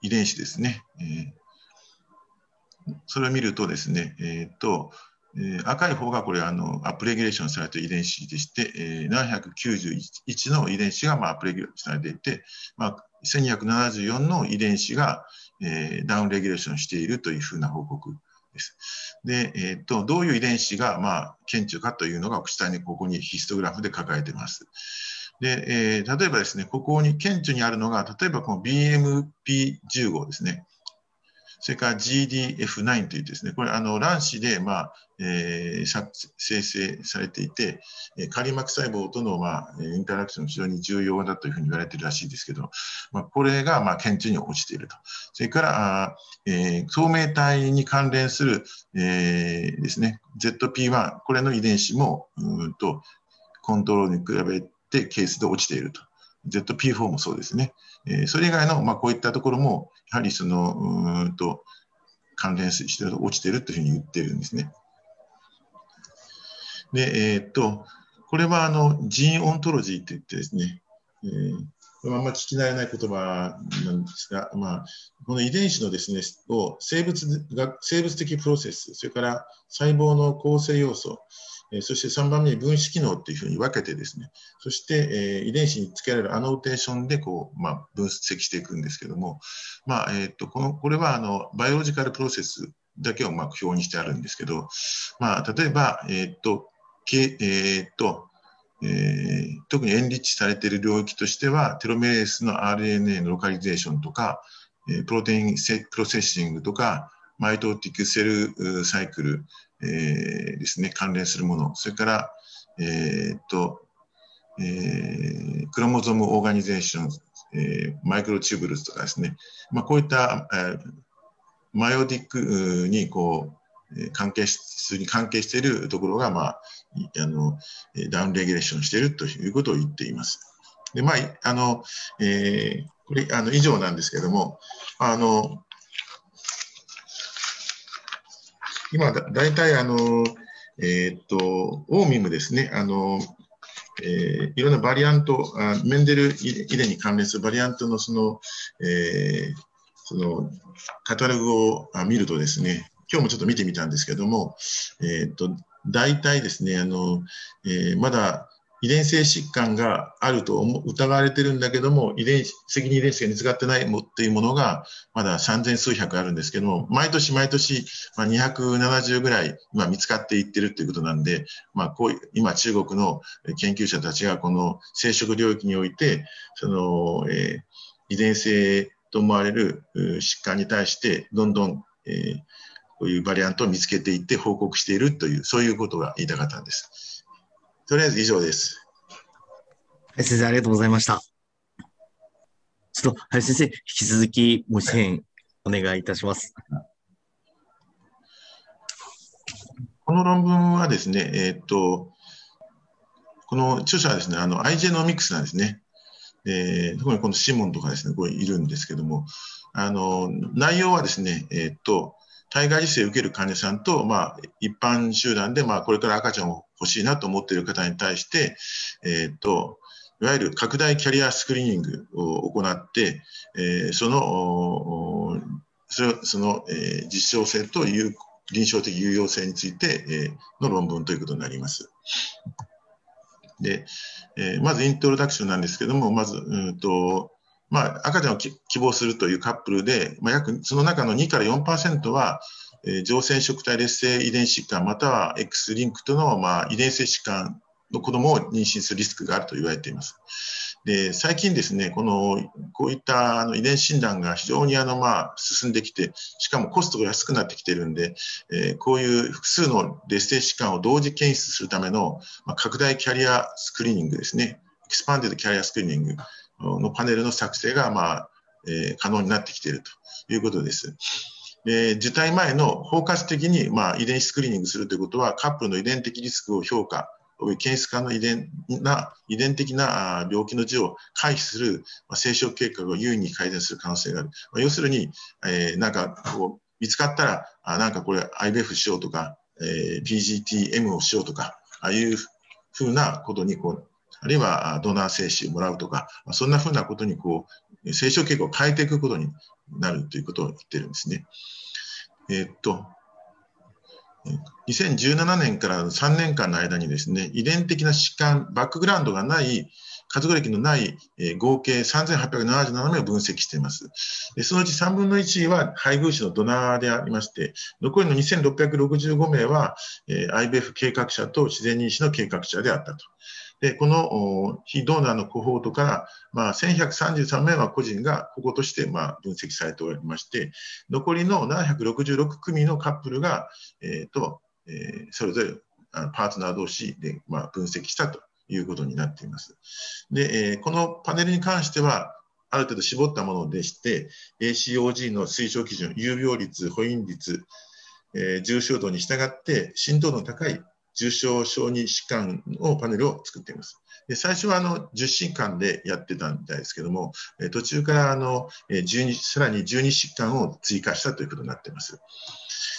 遺伝子ですね、えー。それを見るとですね、えーとえー、赤い方がこれあのアップレギュレーションされた遺伝子でして、えー、791の遺伝子が、まあ、アップレギュレーションされていて、まあ、1274の遺伝子が、えー、ダウンレギュレーションしているというふうな報告です。で、えー、とどういう遺伝子が、まあ、顕著かというのが下にここにヒストグラフで書かれています。で、えー、例えばですね、ここに顕著にあるのが、例えばこの BMP15 ですね。それから GDF9 というですね、これ、あの卵子で、まあえー、生成されていて、カリ膜細胞との、まあ、インタラクション非常に重要だというふうに言われているらしいですけど、まあ、これが、まあ、顕著に落ちていると。それから、あえー、透明体に関連する、えー、ですね、ZP1、これの遺伝子も、うんと、コントロールに比べてケースで落ちていると。ZP4 もそうですね。えー、それ以外の、まあ、こういったところも、やはりその、うんと、関連して落ちているというふうに言ってるんですね。で、えー、っと、これはあの gene ontology といってですね、えー、これあんま聞き慣れない言葉なんですが、まあ、この遺伝子のですね、を生物が生物的プロセス、それから細胞の構成要素、そして3番目に分子機能というふうに分けてですね、そして、え遺伝子につけられるアノーテーションでこう、まあ、分析していくんですけども、まあえー、とこのこれはあのバイオロジカルプロセスだけをまあ表にしてあるんですけど、まあ、例えば、えーとけえーとえー、特に enrich されている領域としては、 telomerase の RNA の localization とか、え、 protein processing とか、 mitotic cell cycle、えー、ですね、関連するもの、それから、えー、っと、えー、 chromosome organization、えー、 microtubules とかですね、まあ、こういった、えー、 meiotic にこう関係しに関係しているところが、まあ、あのダウンレギュレーションしているということを言っています。でまああのえー、これあの以上なんですけれども、あの今だ、大体あの、えー、っと、オーミムですね、あのえー、いろんなバリアント、あメンデル遺伝に関連するバリアントのその、えー、そのカタログを見るとですね、今日もちょっと見てみたんですけども、えー、っと大体ですね、あのえー、まだ遺伝性疾患があると疑われてるんだけども、遺伝、責任遺伝子が見つかってないもっていうものが、まだ3000数百あるんですけども、毎年毎年、まあ、270ぐらい、まあ、見つかっていってるということなんで、まあ、こう今中国の研究者たちがこの生殖領域において、その、えー、遺伝性と思われる疾患に対して、どんどん、えー、こういうバリアントを見つけていって報告しているという、そういうことが言いたかったんです。とりあえず以上です。はい、先生、ありがとうございました。ちょっと、はい、先生、引き続きご支援お願いいたします。この論文はですね、えー、っと、この著者はですね、あの、IJ ノミクスなんですね。えー、特にこのシモンとかですね、これいるんですけども、あの、内容はですね、えー、っと、体外受精を受ける患者さんと、まあ、一般集団で、まあ、これから赤ちゃんを欲しいなと思っている方に対して、えっ、と、いわゆる拡大キャリアスクリーニングを行って、えー、その、そその、えー、実証性という臨床的有用性について、えー、の論文ということになります。で、えー、まずイントロダクションなんですけども、まず、うんと、まあ、赤ちゃんを希望するというカップルで、まあ、約その中の2から4%は、えー、上染色体劣勢遺伝疾患または X リンクとの、まあ、遺伝性疾患の子供を妊娠するリスクがあると言われています。で最近ですね、このこういったあの遺伝診断が非常にあの、まあ、進んできて、しかもコストが安くなってきているんで、えー、こういう複数の劣勢疾患を同時検出するための、まあ、拡大キャリアスクリーニングですね、 expanded carrier screening、のパネルの作成が、まあえー、可能になってきているということです。で受胎前の包括的に、まあ、遺伝子スクリーニングするということは、カップルの遺伝的リスクを評価、検出可能遺伝な遺伝的な病気の児を回避する、まあ、生殖計画を有意に改善する可能性がある。まあ、要するに、えー、なんかこう見つかったら、あなんかこれ IBF しようとか、えー、PGTM をしようとか、ああいうふうなことにこうあるいはドナー精子をもらうとか、そんなふうなことにこう、成長傾向を変えていくことになるということを言ってるんですね。えー、っと、2017年から3年間の間にですね、遺伝的な疾患、バックグラウンドがない家族歴のない、え合計3877名を分析しています。でそのうち3分の1は配偶者のドナーでありまして、残りの2665名は、え IBF 計画者と自然妊娠の計画者であったと。で、この非ドーナーのコホートから、まあ、1133名は個人が保護としてまあ分析されておりまして、残りの766組のカップルが、えーとえー、それぞれパートナー同士でまあ分析したということになっています。で、えー、このパネルに関しては、ある程度絞ったものでして、ACOG の推奨基準、有病率、保因率、えー、重症度に従って浸透度の高い重症小児疾患をパネルを作っています。で最初はあの10疾患でやってたみたいですけども、え途中からあのえ12さらに12疾患を追加したということになっています。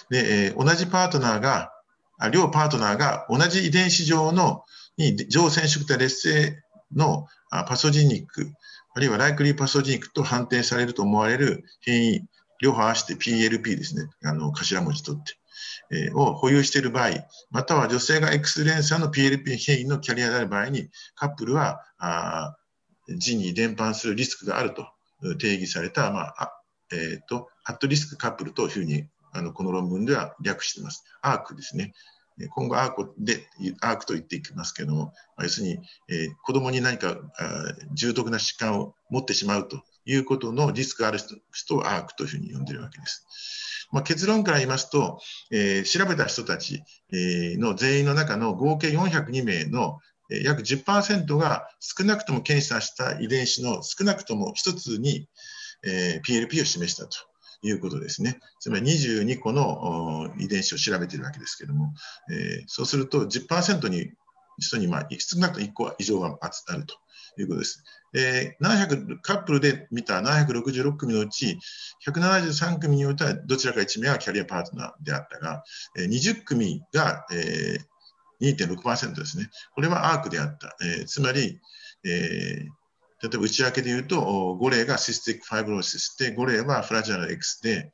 で、え同じパートナーがあ、両パートナーが同じ遺伝子上のに上染色体劣勢のパソジニック、あるいはライクリーパソジニックと判定されると思われる変異、両方合わせて PLP ですね、あの頭文字取って。を保有している場合、または女性が X 連鎖の PLP 変異のキャリアである場合に、カップルはあ人に伝播するリスクがあると定義された、まあえーと、ハットリスクカップルというふうにあのこの論文では略しています。アークですね。今後アークで、アークと言っていきますけれども、要するに、えー、子供に何か重篤な疾患を持ってしまうということのリスクある人人をアークというふうに呼んでいるわけです。まあ、結論から言いますと、えー、調べた人たち、えー、の全員の中の合計402名の約10%が少なくとも検査した遺伝子の少なくとも1つに、えー、PLP を示したということですね。つまり22個の遺伝子を調べているわけですけれども、えー、そうすると10%に人に、まあ、少なくとも1個は異常があるということです。えー、700カップルで見た766組のうち173組においてはどちらか1名はキャリアパートナーであったが、えー、20組が、えー、2.6%ですね。これはアークであった。えー、つまり、えー、例えば内訳で言うと、5例がシスティックファイブローシスで、5例はフラジャル X で、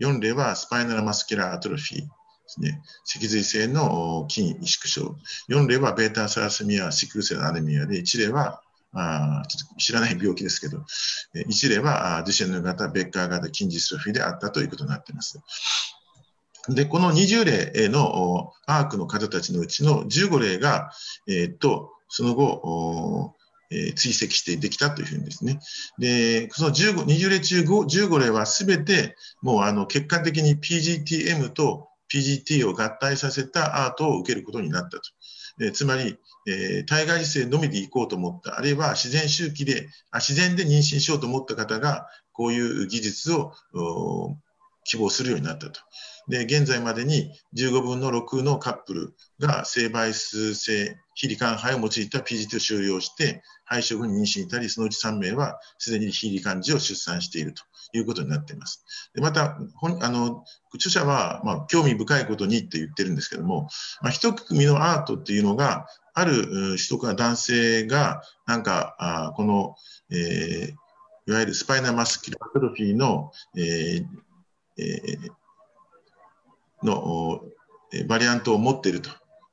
4例はスパイナルマスキュラーアトロフィーですね。脊髄性の筋萎縮症。4例はベータサラスミア、シクルセルアネミアで、1例はあちょっと知らない病気ですけど、1例はデュシェンヌ型、ベッカー型筋ジストフィであったということになっています。で、この20例のアークの方たちのうちの15例が、えー、っと、その後、えー、追跡してできたというふうにですね。で、その15 20例中 5, 15例はすべてもうあの結果的に PGTM と PGT を合体させたアートを受けることになったと。え、つまり、え、体外受精のみで行こうと思った、あるいは自然周期であ、自然で妊娠しようと思った方が、こういう技術を希望するようになったと。で、現在までに15分の6のカップルが性倍数性非罹患肺を用いた PGT を収容して、肺症後に妊娠いたり、そのうち3名はすでに非罹患児を出産しているということになっています。でまた、あの著者は、まあ、興味深いことにって言ってるんですけども、まあ、一組のアートっていうのが、ある人か男性が、なんか、あこの、えー、いわゆるスパイナマスキュラートロフィーの、えー、のバリアントを持っていると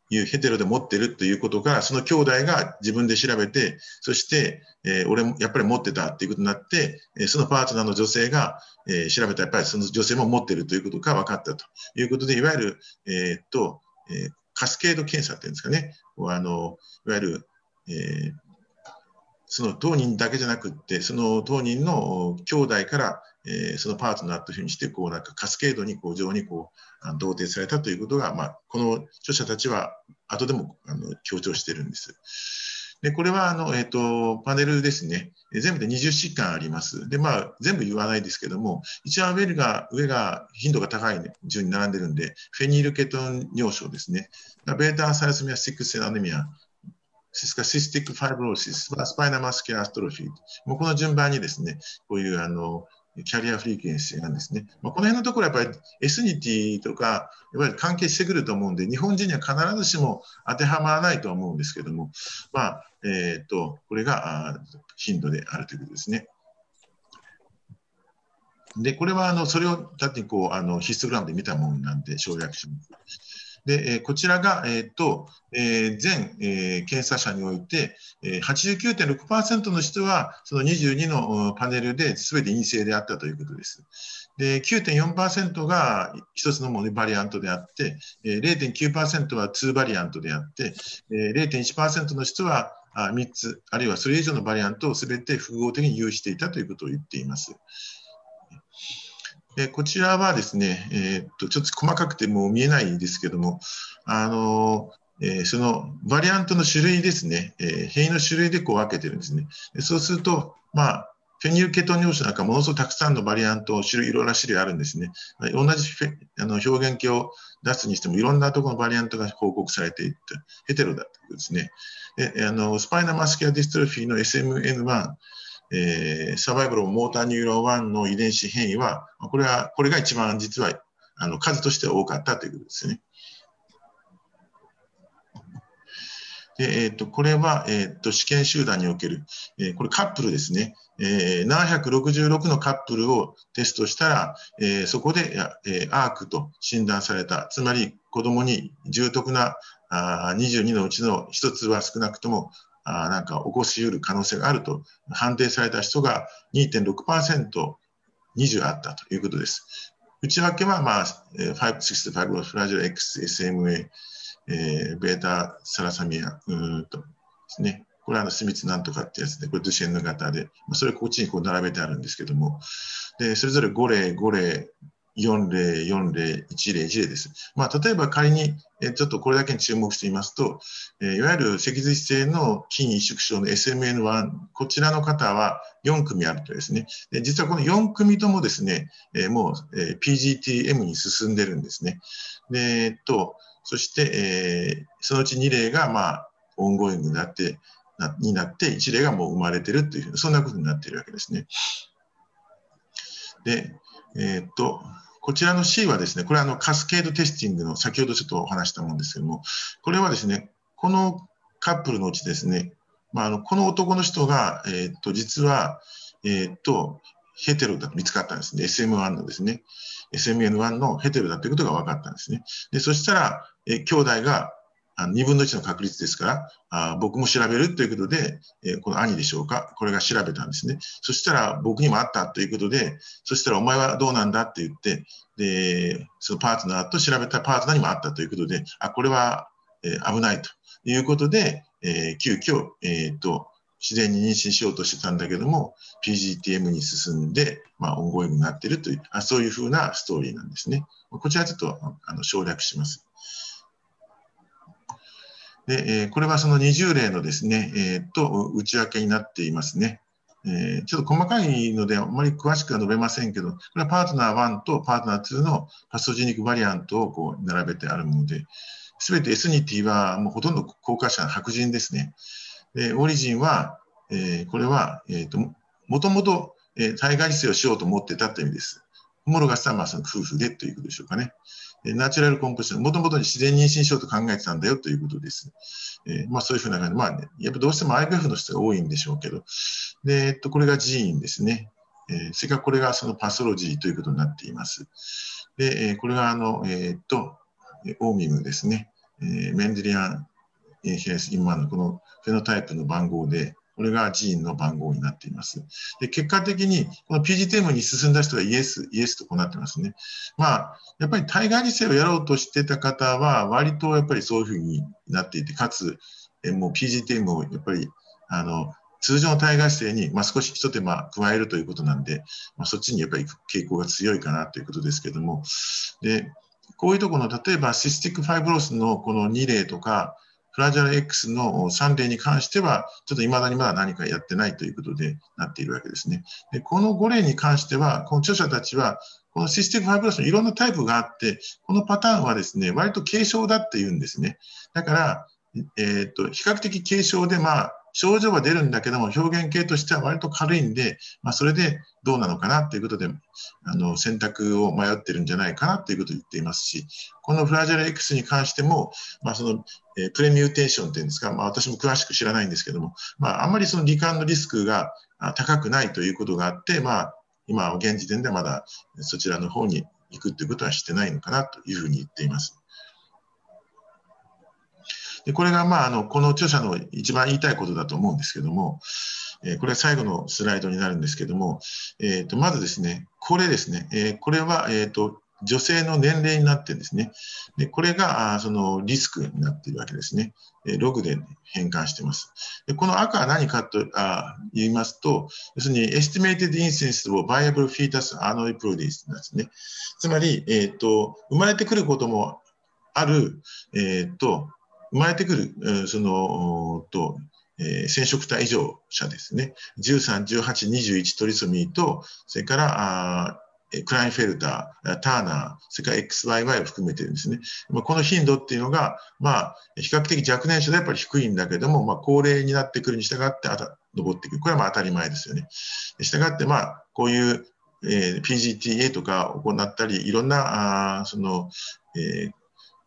いうヘテロで持っているということが、その兄弟が自分で調べて、そして、えー、俺もやっぱり持ってたっていうことになって、えそのパートナーの女性が、えー、調べたらやっぱりその女性も持っているということが分かったということで、いわゆる、えー、っと、えカスケード検査っていうんですかね、あのいわゆる、えその当人だけじゃなくって、その当人の兄弟から、えー、そのパートナーというふうにして、こうなんかカスケードにこう上にこう同定されたということが、まあ、この著者たちは後でもあの強調してるんです。で、これはあの、えっ、ー、と、パネルですね。全部で20疾患あります。で、まあ、全部言わないですけども、一番上が、上が頻度が高い、順に並んでるんで、フェニールケトン尿症ですね。beta thalassemia・sickle anemia、シスカ cystic fibrosis、spinal muscular atrophy。もうこの順番にですね、こういうあの、 carrier frequency なんですね。まあ、この辺のところはやっぱり ethnicity とか、やっぱり関係してくると思うんで、日本人には必ずしも当てはまらないとは思うんですけども、まあ、えっ、ー、と、これが頻度であるということですね。で、これはあのそれをだってこうあのヒストグラムで見たものなんで省略します。で、えこちらが、えーとえ、全、え、検査者において、えー、89.6%の人はその22のパネルで全て陰性であったということです。で、9.4%が1つのものバリアントであって、えー、0.9%は2バリアントであって、えー、0.1%の人はあ3つ、あるいはそれ以上のバリアントを全て複合的に有していたということを言っています。でこちらはですね、えー、っとちょっと細かくてもう見えないんですけども、あのえー、そのバリアントの種類ですね、えー、変異の種類でこう分けてるんですね。そうすると、まあ、フェニルケトン尿素なんかものすごくたくさんのバリアント、種類、いろんな種類あるんですね。同じあの表現形を出すにしても、いろんなところのバリアントが報告されていって、ヘテロだということですね。であのスパイナマスキュアディストロフィーの SMN1、えー、サバイバルモーターニューロン1の遺伝子変異は、これは、これが一番実はあの数として多かったということですね。でえーと、これは、えーと、試験集団における、えー、これカップルですね、えー、766のカップルをテストしたら、えー、そこで、えー、アークと診断された、つまり子供に重篤なあ22のうちの1つは少なくともあなんか起こし得る可能性があると判定された人が2.6%、20あったということです。内訳は、まあ、565フラジル X、SMA、えー、ベータサラサミアうんとですね。これはあのスミツなんとかってやつで、これドゥシェンヌ型で、まあ、それこっちにこう並べてあるんですけども、で、それぞれ5例、5例、4例、4例、1例、1例です。まあ、例えば仮に、えちょっとこれだけに注目してみますと、えいわゆる脊髄性の筋萎縮症の SMN1、こちらの方は4組あるとですね、で実はこの4組ともですね、えもう、え PGTM に進んでるんですね。で、えっと、そして、えそのうち2例が、まあ、オンゴイングになって、なになって、1例がもう生まれてるという、そんなことになっているわけですね。で、えー、っと、こちらの C はですね、これはあのカスケードテスティングの先ほどちょっとお話したもんですけども、これはですね、このカップルのうちですね、まあ、あのこの男の人が、えー、っと実は、えー、っとヘテロだと見つかったんですね、SM1 のですね、SMN1 のヘテロだということが分かったんですね。でそしたら、え、兄弟があの2分の1の確率ですから、あ僕も調べるということで、えー、この兄でしょうか、これが調べたんですね。そしたら僕にもあったということで、そしたらお前はどうなんだって言って、で、そのパートナーと調べたパートナーにもあったということで、あ、これは、えー、危ないということで、えー、急遽、えっ、と、自然に妊娠しようとしてたんだけども、PGTM に進んで、まあ、オンゴインになっているというあ、そういうふうなストーリーなんですね。こちらちょっとあの省略します。で、え、これはその20例のですね、えー、と内訳になっていますね。えー、ちょっと細かいので、あまり詳しくは述べませんけど、これはパートナー1とパートナー2のパストジニックバリアントをこう並べてあるもので、すべてエスニティはもうほとんど効果者白人ですね。で、オリジンは、えー、これは、えーと、もともと、えー、体外受精をしようと思ってたという意味です。ホモロガスはまあその夫婦でということでしょうかね。ナチュラルコンポジション、もともと自然妊娠しようと考えてたんだよということです。えー、まあそういうふうな感じで、まあね、やっぱどうしても IVF の人が多いんでしょうけど、で、えっと、これがジーンですね。えー、それからこれがそのパソロジーということになっています。で、えー、これがあの、えー、っと、オーミムですね。え、メンデリアン、えー、ヒアス、今のこのフェノタイプの番号で、これがジーンの番号になっています。で結果的に、この PGTM に進んだ人がイエス、イエスとこうなってますね。まあ、やっぱり体外受精をやろうとしてた方は、割とやっぱりそういうふうになっていて、かつ、えもう PGTM をやっぱり、あの、通常の体外受精に、まあ、少し一手間加えるということなんで、まあ、そっちにやっぱり傾向が強いかなということですけども、で、こういうところの、例えばシスティックファイブロスのこの2例とか、フラジャル X の3例に関しては、ちょっと未だにまだ何かやってないということでなっているわけですね。でこの5例に関しては、この著者たちは、このシステムファイブロスのいろんなタイプがあって、このパターンはですね、割と軽症だって言うんですね。だから、えっ、と、比較的軽症で、まあ、症状は出るんだけども、表現系としては割と軽いんで、まあ、それでどうなのかなということで、あの、選択を迷ってるんじゃないかなということを言っていますし、このフラジャル X に関しても、まあ、その、えー、プレミューテーションっていうんですか、まあ、私も詳しく知らないんですけども、まあ、あんまりその罹患のリスクが高くないということがあって、まあ、今、現時点ではまだそちらの方に行くということはしてないのかなというふうに言っています。でこれが、まあ、あのこの著者の一番言いたいことだと思うんですけども、え、これは最後のスライドになるんですけども、えーと、まずですね、これですね、え、これは、えーと、女性の年齢になってですね、でこれがあそのリスクになっているわけですね。ログで変換しています。でこの赤は何かとあ言いますと、要するに Estimated Incidence of Viable Fetus Aneuploidy ですね。つまり、えーと、生まれてくることもある、えーと生まれてくる、そのと、えー、染色体異常者ですね、13、18、21トリソミーと、それからクラインフェルター、ターナー、それから XYY を含めてですね、この頻度っていうのが、まあ、比較的若年者でやっぱり低いんだけども、まあ、高齢になってくるに従ってあた上っていく。これはまあ当たり前ですよね。従って、まあ、こういう、えー、PGTA とか行ったり、いろんな、あその、えー、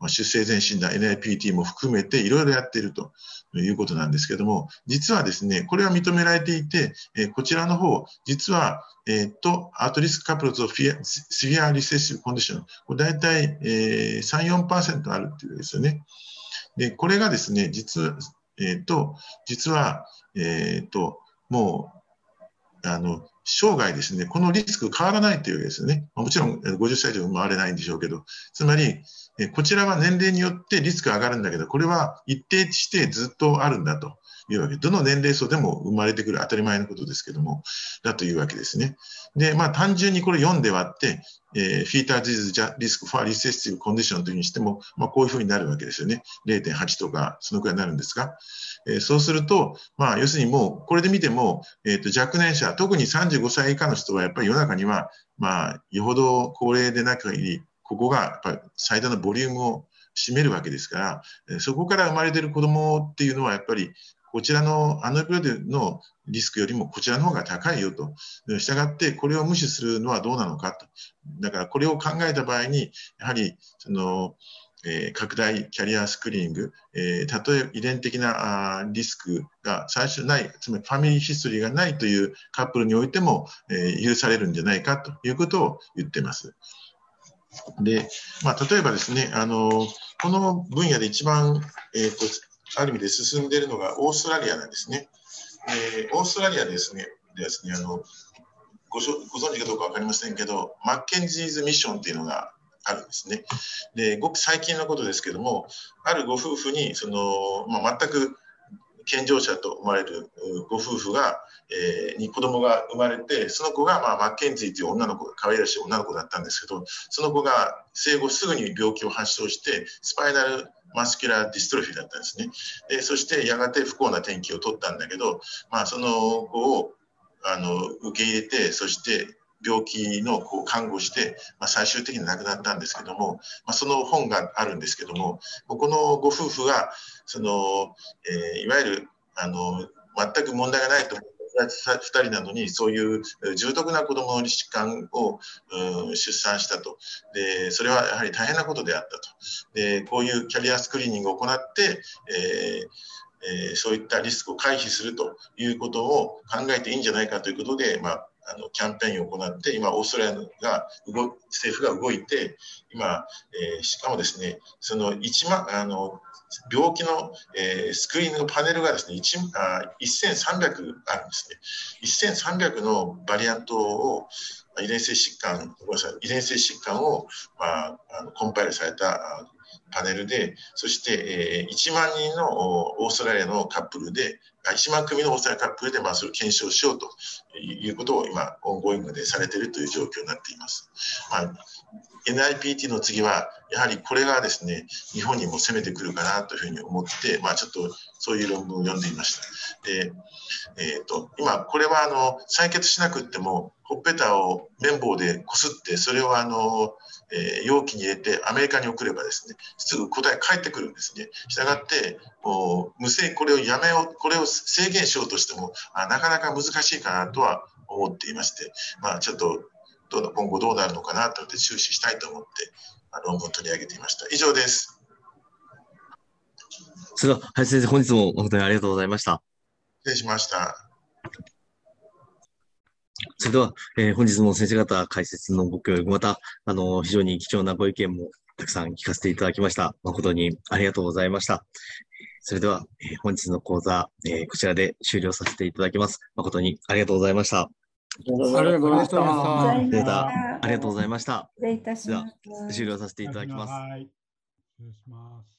出生前診断、NIPT も含めていろいろやっているということなんですけども、実はですね、これは認められていて、え、こちらの方、実は、えー、っと、アートリスクカプロツをフィア、シビアリセッシブコンディション、これ大体、えー、3、4%あるっていうですよね。で、これがですね、実は、えっと、実は、えっと、もう、あの、生涯ですね、このリスク変わらないというわけですね。もちろん50歳以上生まれないんでしょうけど、つまり、こちらは年齢によってリスク上がるんだけど、これは一定してずっとあるんだというわけ。どの年齢層でも生まれてくる当たり前のことですけども、だというわけですね。で、まあ単純にこれ4で割って、えー、フィータージズリスクファーリセスティブコンディションというふうにしても、まあこういうふうになるわけですよね。0.8とか、そのくらいになるんですが、えー、そうすると、まあ要するにもう、これで見ても、えっ、ー、と若年者、特に35歳以下の人はやっぱり世の中には、まあ、よほど高齢でなく限り、ここがやっぱり最大のボリュームを占めるわけですから、そこから生まれている子供っていうのはやっぱりこちらのアノイプロデのリスクよりもこちらの方が高いよと。したがって、これを無視するのはどうなのかと。だから、これを考えた場合に、やはり、その、え、拡大キャリアスクリーニング、えー、たとえ遺伝的なあリスクが最初ない、つまりファミリーヒストリーがないというカップルにおいても、え、許されるんじゃないかということを言っています。で、まあ、例えばですね、あの、この分野で一番、えーとある意味で進んでいるのがオーストラリアなんですね。えー、オーストラリアですね、ですねあのごご存知かどうか分かりませんけど、マッケンジーズミッションっていうのがあるんですね。で、ごく最近のことですけども、あるご夫婦に、その、まあ、全く健常者と思われるご夫婦が、えー、に子供が生まれて、その子が、まあ、マッケンジーという女の子、可愛らしい女の子だったんですけど、その子が生後すぐに病気を発症して、 spinal muscular dystrophy だったんですね。でそしてやがて不幸な転帰を取ったんだけど、まあ、その子をあの受け入れて、そして病気のこう看護して、まあ、最終的に亡くなったんですけども、まあ、その本があるんですけども、このご夫婦が、その、えー、いわゆる、あの、全く問題がないと思う2人なのにそういう重篤な子どもの疾患を、うん、出産したと。でそれはやはり大変なことであったと。でこういうキャリアスクリーニングを行って、えーえー、そういったリスクを回避するということを考えていいんじゃないかということで、まあ、あのキャンペーンを行って、今、オーストラリアが政府が動いて、今、えー、しかもですね、その1万あの病気の、えー、スクリーニングパネルがですね、あ1300あるんですね。1300のバリアントを遺伝性疾患、ごめんなさい、遺伝性疾患を、まあ、あのコンパイルされたパネルで、そして、えー、1万人のオーストラリアのカップルで、1万組のオーストラリアカップルで、まあ、それを検証しようということを今、オンゴイングでされているという状況になっています。まあ NIPT の次は、やはりこれがですね、日本にも攻めてくるかなというふうに思って、まあ、ちょっとそういう論文を読んでいました。で、えーと、今、これはあの採血しなくても、ほっぺたを綿棒でこすって、それをあの、えー、容器に入れてアメリカに送ればですね、すぐ答え返ってくるんですね。したがって、もう無制これをやめよう、これを制限しようとしても、あなかなか難しいかなとは思っていまして、まあ、ちょっとどう今後どうなるのかなと思って注視したいと思って論文を取り上げていました。以上です。それでは、林先生、本日も本当にありがとうございました。失礼しました。それでは、えー、本日も先生方解説のご協力、また、あの、非常に貴重なご意見もたくさん聞かせていただきました。誠にありがとうございました。それでは、えー、本日の講座、えー、こちらで終了させていただきます。誠にありがとうございました。ありがとうございました。ありがとうございました。失礼いたします。終了させていただきます。失礼します。